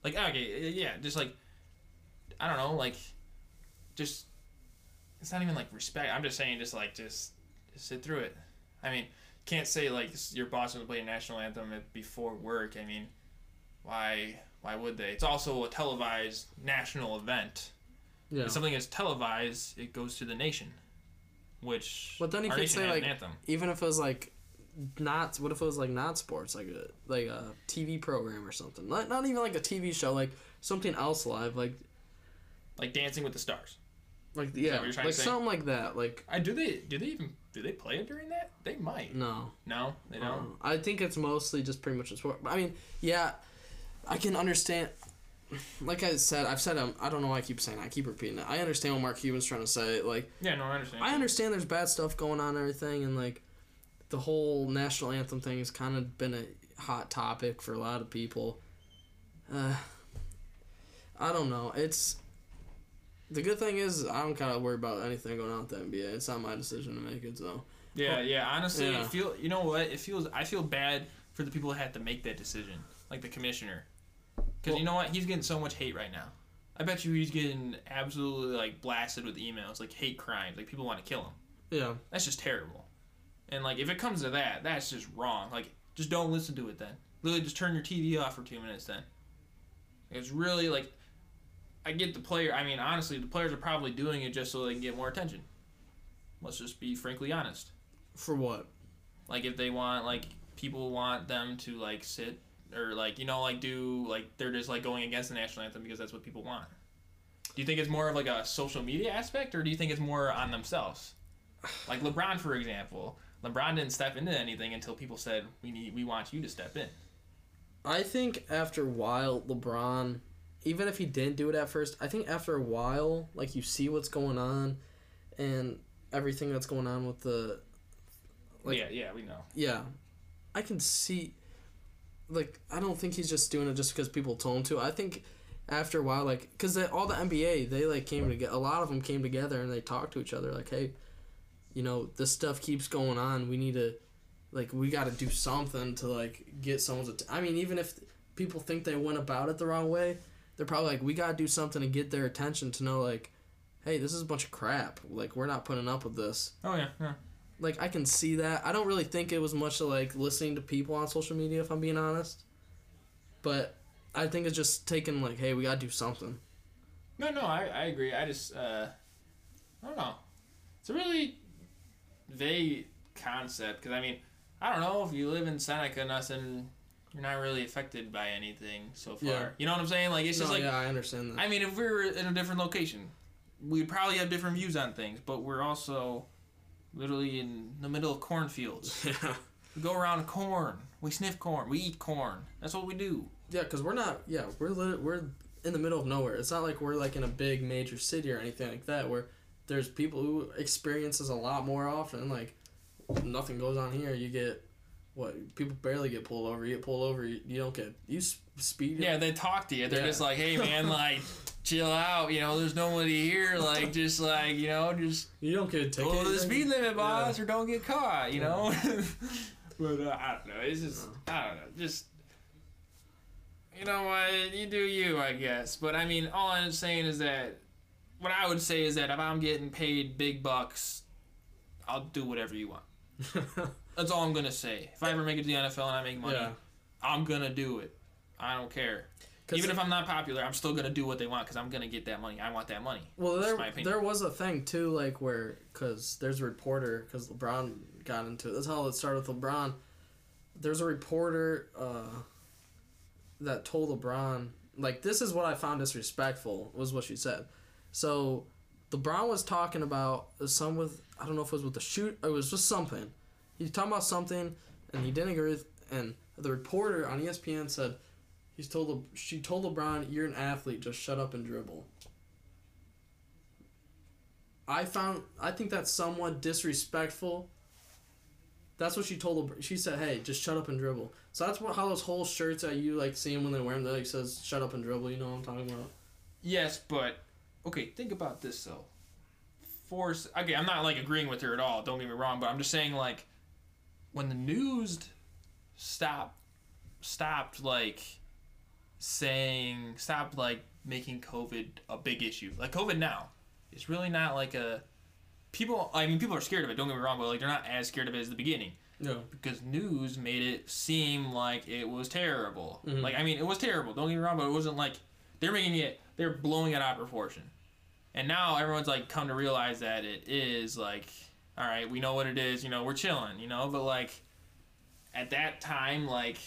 Like okay, yeah, just like I don't know, like just it's not even like respect. I'm just saying, just like just, just sit through it. I mean, can't say like your boss to play a national anthem before work. I mean, why why would they? It's also a televised national event. yeah. If something is televised, it goes to the nation. Which But then you could say like an anthem. even if it was like not what if it was like not sports like a like a TV program or something not not even like a TV show like something else live like like Dancing with the Stars. like yeah what you're trying to like something like that like I do they do they even do they play it during that? They might. no No, they don't. Uh, I think it's mostly just pretty much a sport. I mean, yeah, I can understand. Like I said, I've said um, I don't know why I keep saying it, I keep repeating it. I understand what Mark Cuban's trying to say. Like Yeah, no, I understand. I understand there's bad stuff going on and everything, and like the whole national anthem thing has kind of been a hot topic for a lot of people. Uh, I don't know. It's the good thing is I don't kind of worry about anything going on with the NBA. It's not my decision to make it, so. Yeah, yeah. Honestly, Yeah. feel you know what? It feels I feel bad for the people that had to make that decision, like the commissioner, because you know what? He's getting so much hate right now. I bet you he's getting absolutely like blasted with emails, like hate crimes, like people want to kill him. Yeah. That's just terrible. And like if it comes to that, that's just wrong. Like just don't listen to it then. Literally just turn your TV off for two minutes then. It's really like I get the player I mean honestly the players are probably doing it just so they can get more attention. Let's just be frankly honest. For what? Like if they want like people want them to like sit or like you know like do like they're just like going against the national anthem because that's what people want. Do you think it's more of like a social media aspect or do you think it's more on themselves? Like LeBron for example, LeBron didn't step into anything until people said we need we want you to step in. I think after a while, LeBron, even if he didn't do it at first, I think after a while, like you see what's going on, and everything that's going on with the, Like- yeah, yeah, we know. yeah, I can see. Like I don't think he's just doing it just because people told him to. I think after a while, like because all the NBA, they like came together. A lot of them came together and they talked to each other. Like, hey, you know, this stuff keeps going on. We need to, like, we got to do something to like get someone's. Att- I mean, even if people think they went about it the wrong way, they're probably like, we got to do something to get their attention to know, like, hey, this is a bunch of crap. Like, we're not putting up with this Oh yeah, yeah. like I can see that. I don't really think it was much of like listening to people on social media if I'm being honest. But I think it's just taking like, hey, we gotta do something. No, no, I, I agree. I just uh, I don't know. It's a really vague concept because I mean I don't know if you live in Seneca, and nothing. You're not really affected by anything so far. Yeah. You know what I'm saying? Like it's just like yeah, I understand that. I mean, if we were in a different location, we'd probably have different views on things. But we're also literally in the middle of cornfields. yeah, We go around corn. We sniff corn. We eat corn. That's what we do. yeah, because we're not. Yeah, we're lit- we're in the middle of nowhere. It's not like we're like in a big major city or anything like that where there's people who experience this a lot more often. Like nothing goes on here. You get what people barely get pulled over. You get pulled over. You, you don't get you speed. Yeah, they talk to you. They're Yeah. just like, hey, man, like, chill out. You know, there's nobody here. Like, just like, you know, just you don't get a ticket. go the speed limit, boss, Yeah. or don't get caught. You know. but uh, I don't know. It's just I don't know. Just you know what you do, you I guess. But I mean, all I'm saying is that what I would say is that if I'm getting paid big bucks, I'll do whatever you want. That's all I'm gonna say. If I ever make it to the NFL and I make money, Yeah. I'm gonna do it. I don't care. Even if I'm not popular, I'm still gonna do what they want because I'm gonna get that money. I want that money. Well, there there was a thing too, like where because there's a reporter because LeBron got into it. That's how it started with LeBron. There's a reporter uh, that told LeBron like this is what I found disrespectful was what she said. So LeBron was talking about some with I don't know if it was with the shoot it was just something. He was talking about something and he didn't agree with and the reporter on ESPN said he's told Le- she told LeBron you're an athlete just shut up and dribble. I found I think that's somewhat disrespectful. That's what she told him. She said, "Hey, just shut up and dribble." So that's what how those whole shirts that you like see 'em when they wear them. That like says "shut up and dribble." You know what I'm talking about? Yes, but okay, think about this though. Force. Okay, I'm not like agreeing with her at all. Don't get me wrong, but I'm just saying like when the news stopped stopped like saying stopped like making COVID a big issue. Like COVID now it's really not like a people. I mean, people are scared of it. Don't get me wrong, but like they're not as scared of it as the beginning Yeah. because news made it seem like it was terrible. Mhm. Like I mean, it was terrible. Don't get me wrong, but it wasn't like they're making it. They're blowing it out of proportion. And now everyone's like come to realize that it is like, all right, we know what it is. You know, we're chilling. You know, but like at that time, like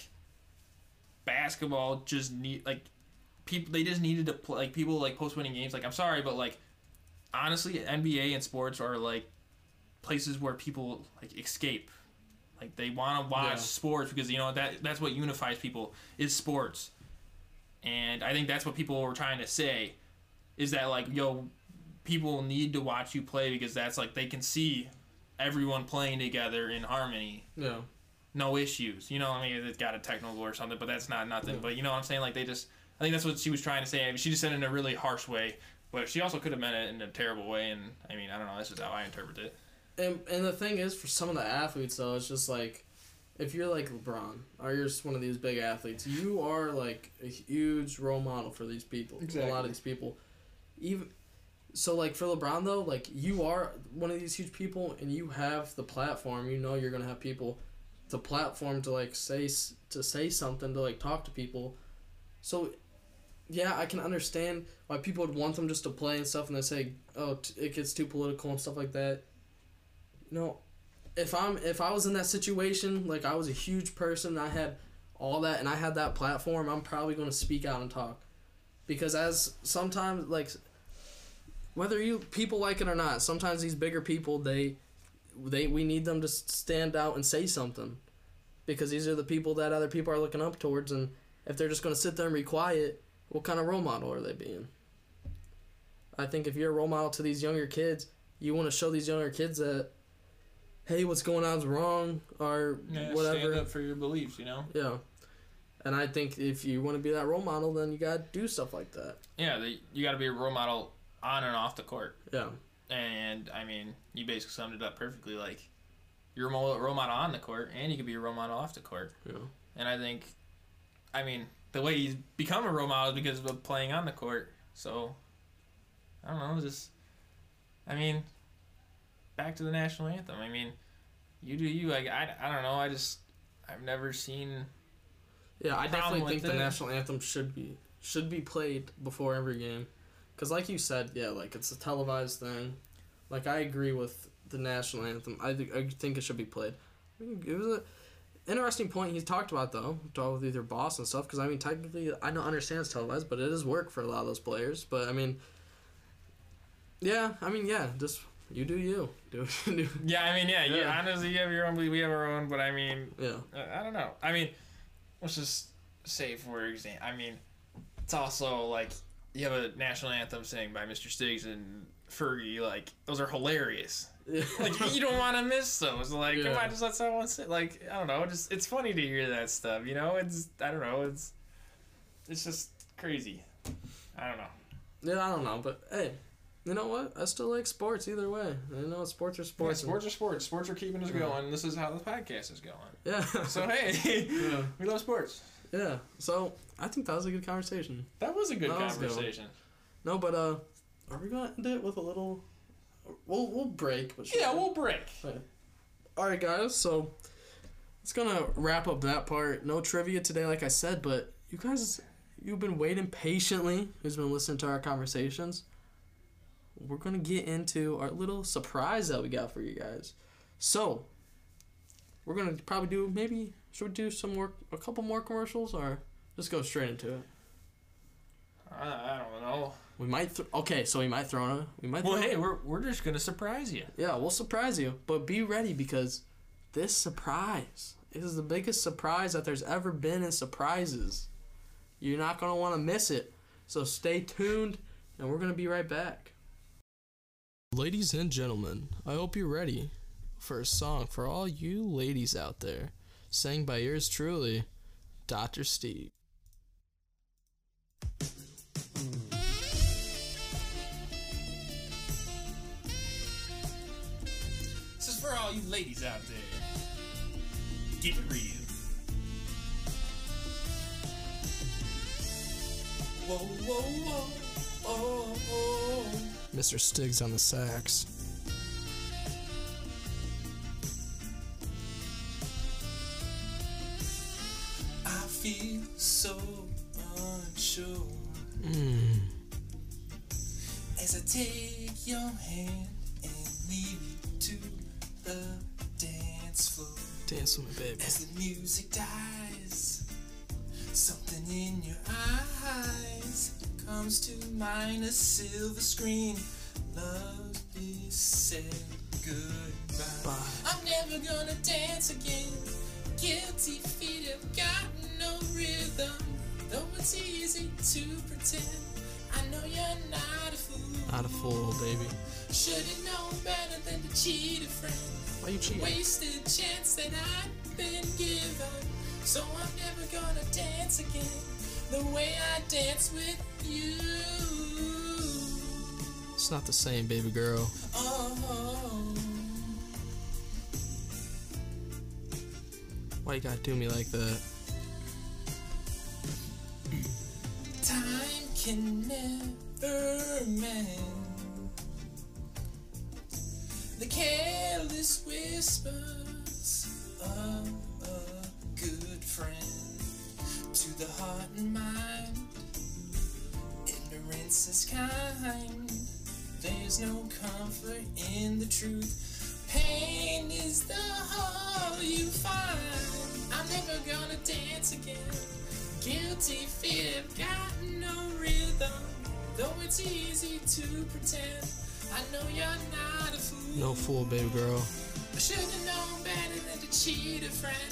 basketball just need like people. They just needed to play. Like people like post winning games. Like I'm sorry, but like honestly, NBA and sports are like places where people like escape. Like they want to watch Yeah. sports because you know that that's what unifies people is sports. And I think that's what people were trying to say is that like yo people need to watch you play because that's like they can see everyone playing together in harmony Yeah. no issues. You know, I mean, it's got a technical or something, but that's not nothing. But you know what I'm saying? Like they just, I think that's what she was trying to say. I mean, she just said it in a really harsh way, but she also could have meant it in a terrible way. And I mean, I don't know. That's just how I interpret it. And and the thing is, for some of the athletes though, it's just like, if you're like LeBron or you're just one of these big athletes, you are like a huge role model for these people. Exactly. A lot of these people, even. So like for LeBron though, like you are one of these huge people, and you have the platform. You know you're gonna have people, the platform to like say to say something to like talk to people. So, yeah, I can understand why people would want them just to play and stuff, and they say, oh, t- it gets too political and stuff like that you know, if I'm if I was in that situation, like I was a huge person, I had all that, and I had that platform, I'm probably to speak out and talk, because as sometimes like, whether you people like it or not, sometimes these bigger people they, they we need them to stand out and say something, because these are the people that other people are looking up towards, and if they're just going to sit there and be quiet, what kind of role model are they being? I think if you're a role model to these younger kids, you want to show these younger kids that hey, what's going on is wrong or whatever. Stand up for your beliefs. You know. Yeah. And I think if you want to be that role model, then you got to do stuff like that. Yeah, the, you got to be a role model on and off the court. Yeah. And I mean, you basically summed it up perfectly. Like, you're a role model on the court, and you can be a role model off the court. Yeah. And I think, I mean, the way he's become a role model is because of playing on the court. So, I don't know, just, I mean, back to the national anthem. I mean, you do you. Like, I, I don't know. I just, I've never seen. Yeah, I definitely think the it- national anthem should be should be played before every game. Cuz like you said, yeah, like it's a televised thing. Like I agree with the national anthem. I think I think it should be played. It was a interesting point he talked about though, talked with either boss and stuff cuz I mean technically I don't understand it's televised, but it is work for a lot of those players, but I mean yeah, I mean yeah, just you do you. Do, do Yeah, I mean, yeah, yeah. Honestly, you have your own belief, we have our own, but I mean, yeah. I I don't know. I mean, let's just say for example, I mean, it's also like you have a national anthem sang by Mr. Stiggs and Fergie. Like those are hilarious. Like you don't want to miss those. Like come on, just let someone say. Like I don't know. Just it's funny to hear that stuff. You know, it's I don't know. It's it's just crazy. I don't know. Yeah, I don't know, but hey, you know what? I still like sports either way. I know sports are sports. Sports, sports are sports. Sports are keeping us going. This is how the podcast is going. Yeah. So hey, yeah. we love sports. Yeah. So I think that was a good conversation. That was a good That a good conversation. No, but uh, are we gonna end it with a little? We'll we'll break. But Yeah, we'll break. All right, guys. So it's gonna wrap up that part. No trivia today, like I said, but you guys, you've been waiting patiently. Who's been listening to our conversations? We're gonna get into our little surprise that we got for you guys. So we're gonna probably do maybe should we do some more, a couple more commercials, or just go straight into it? I, I don't know. We might. Th- okay, so we might throw in a. We might. Well, throw hey, we're, we're just gonna surprise you. Yeah, we'll surprise you, but be ready because this surprise is the biggest surprise that there's ever been in surprises. You're not going to want to miss it. So stay tuned, and we're going to be right back. Ladies and gentlemen, I hope you're ready for a song for all you ladies out there, sang by yours truly, Dr. Steve. This is for all you ladies out there. Keep it real. Whoa, whoa, whoa. Oh, oh. Mr. Stiggs on the sax. I feel so unsure Mmm. as I take your hand and lead you to the dance floor. Dance with me, baby. As the music dies, something in your eyes comes to mind. A silver screen. Love is said goodbye. Bye. I'm never gonna dance again. Guilty feet have got no rhythm. Though it's easy to pretend. I know you're not a fool. Not a fool, baby. Should've known better than to cheat a friend. Why you cheating? Wasted chance that I'd been given. So I'm never gonna dance again the way I dance with you. It's not the same, baby girl. Oh, Why you gotta do me like that? Time can never mend the careless whispers of a good friend to the heart and mind. Ignorance is kind. There's no comfort in the truth. Pain is the hole you find. I'm never gonna dance again. Guilty feet have got no rhythm. Though it's easy to pretend. I know you're not a fool. No fool, baby girl. I should have known better than to cheat a friend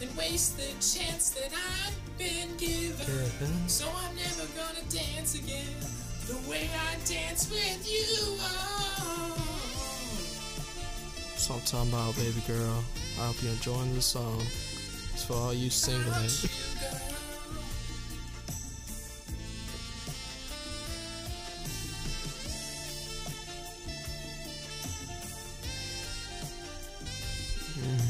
and waste the chance that I've been given. Given. So I'm never gonna dance again the way I dance with you. Oh. What I'm talking about, baby girl. I hope you're enjoying the song. It's for all you single Tonight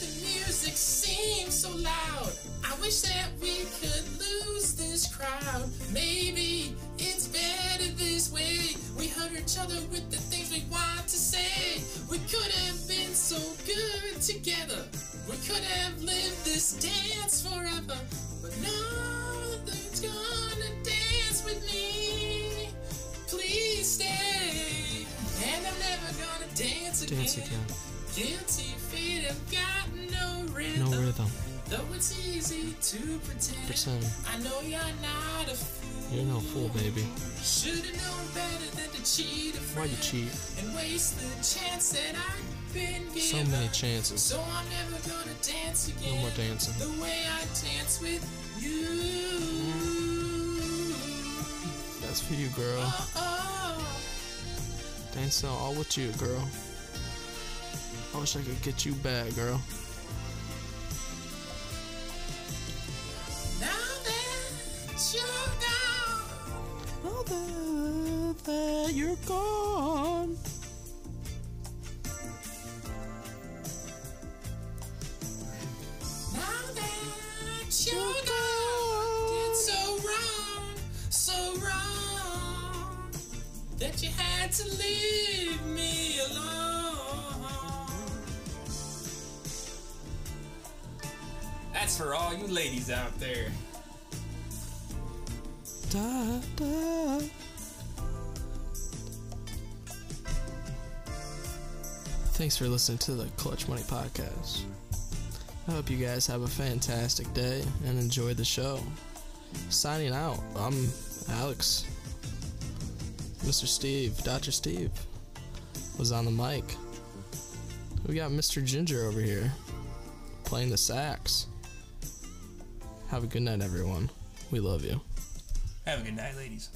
the music seems so loud. I wish that we could lose this crowd. Maybe it's better this way. We hurt each other with the things we want to say. We could have been so good together. We could have lived this dance forever. But nothing's gonna dance with me. Stay. And I'm never gonna dance again. Dance again. Guilty feet have got no rhythm. No rhythm. Though it's easy to pretend. Pretend. I know you're not a fool. You're no fool, baby. Should've known better than to cheat a Why you cheat? and waste the chance that I've been So many chances. So I'm never gonna dance again. No more dancing. The way I dance with you. That's for you, girl. Oh, oh. Dancing all with you, girl. I wish I could get you back, girl. Now that you're gone. Now that, that you're gone. Now that you're gone, that you had to leave me alone. That's for all you ladies out there. Da, da. Thanks for listening to the ClutchMoney Podcast. I hope you guys have a fantastic day and enjoy the show. Signing out, I'm Alex. Mr. Steve, Dr. Steve, was on the mic. We got Mr. Ginger over here playing the sax. Have a good night, everyone. We love you. Have a good night, ladies.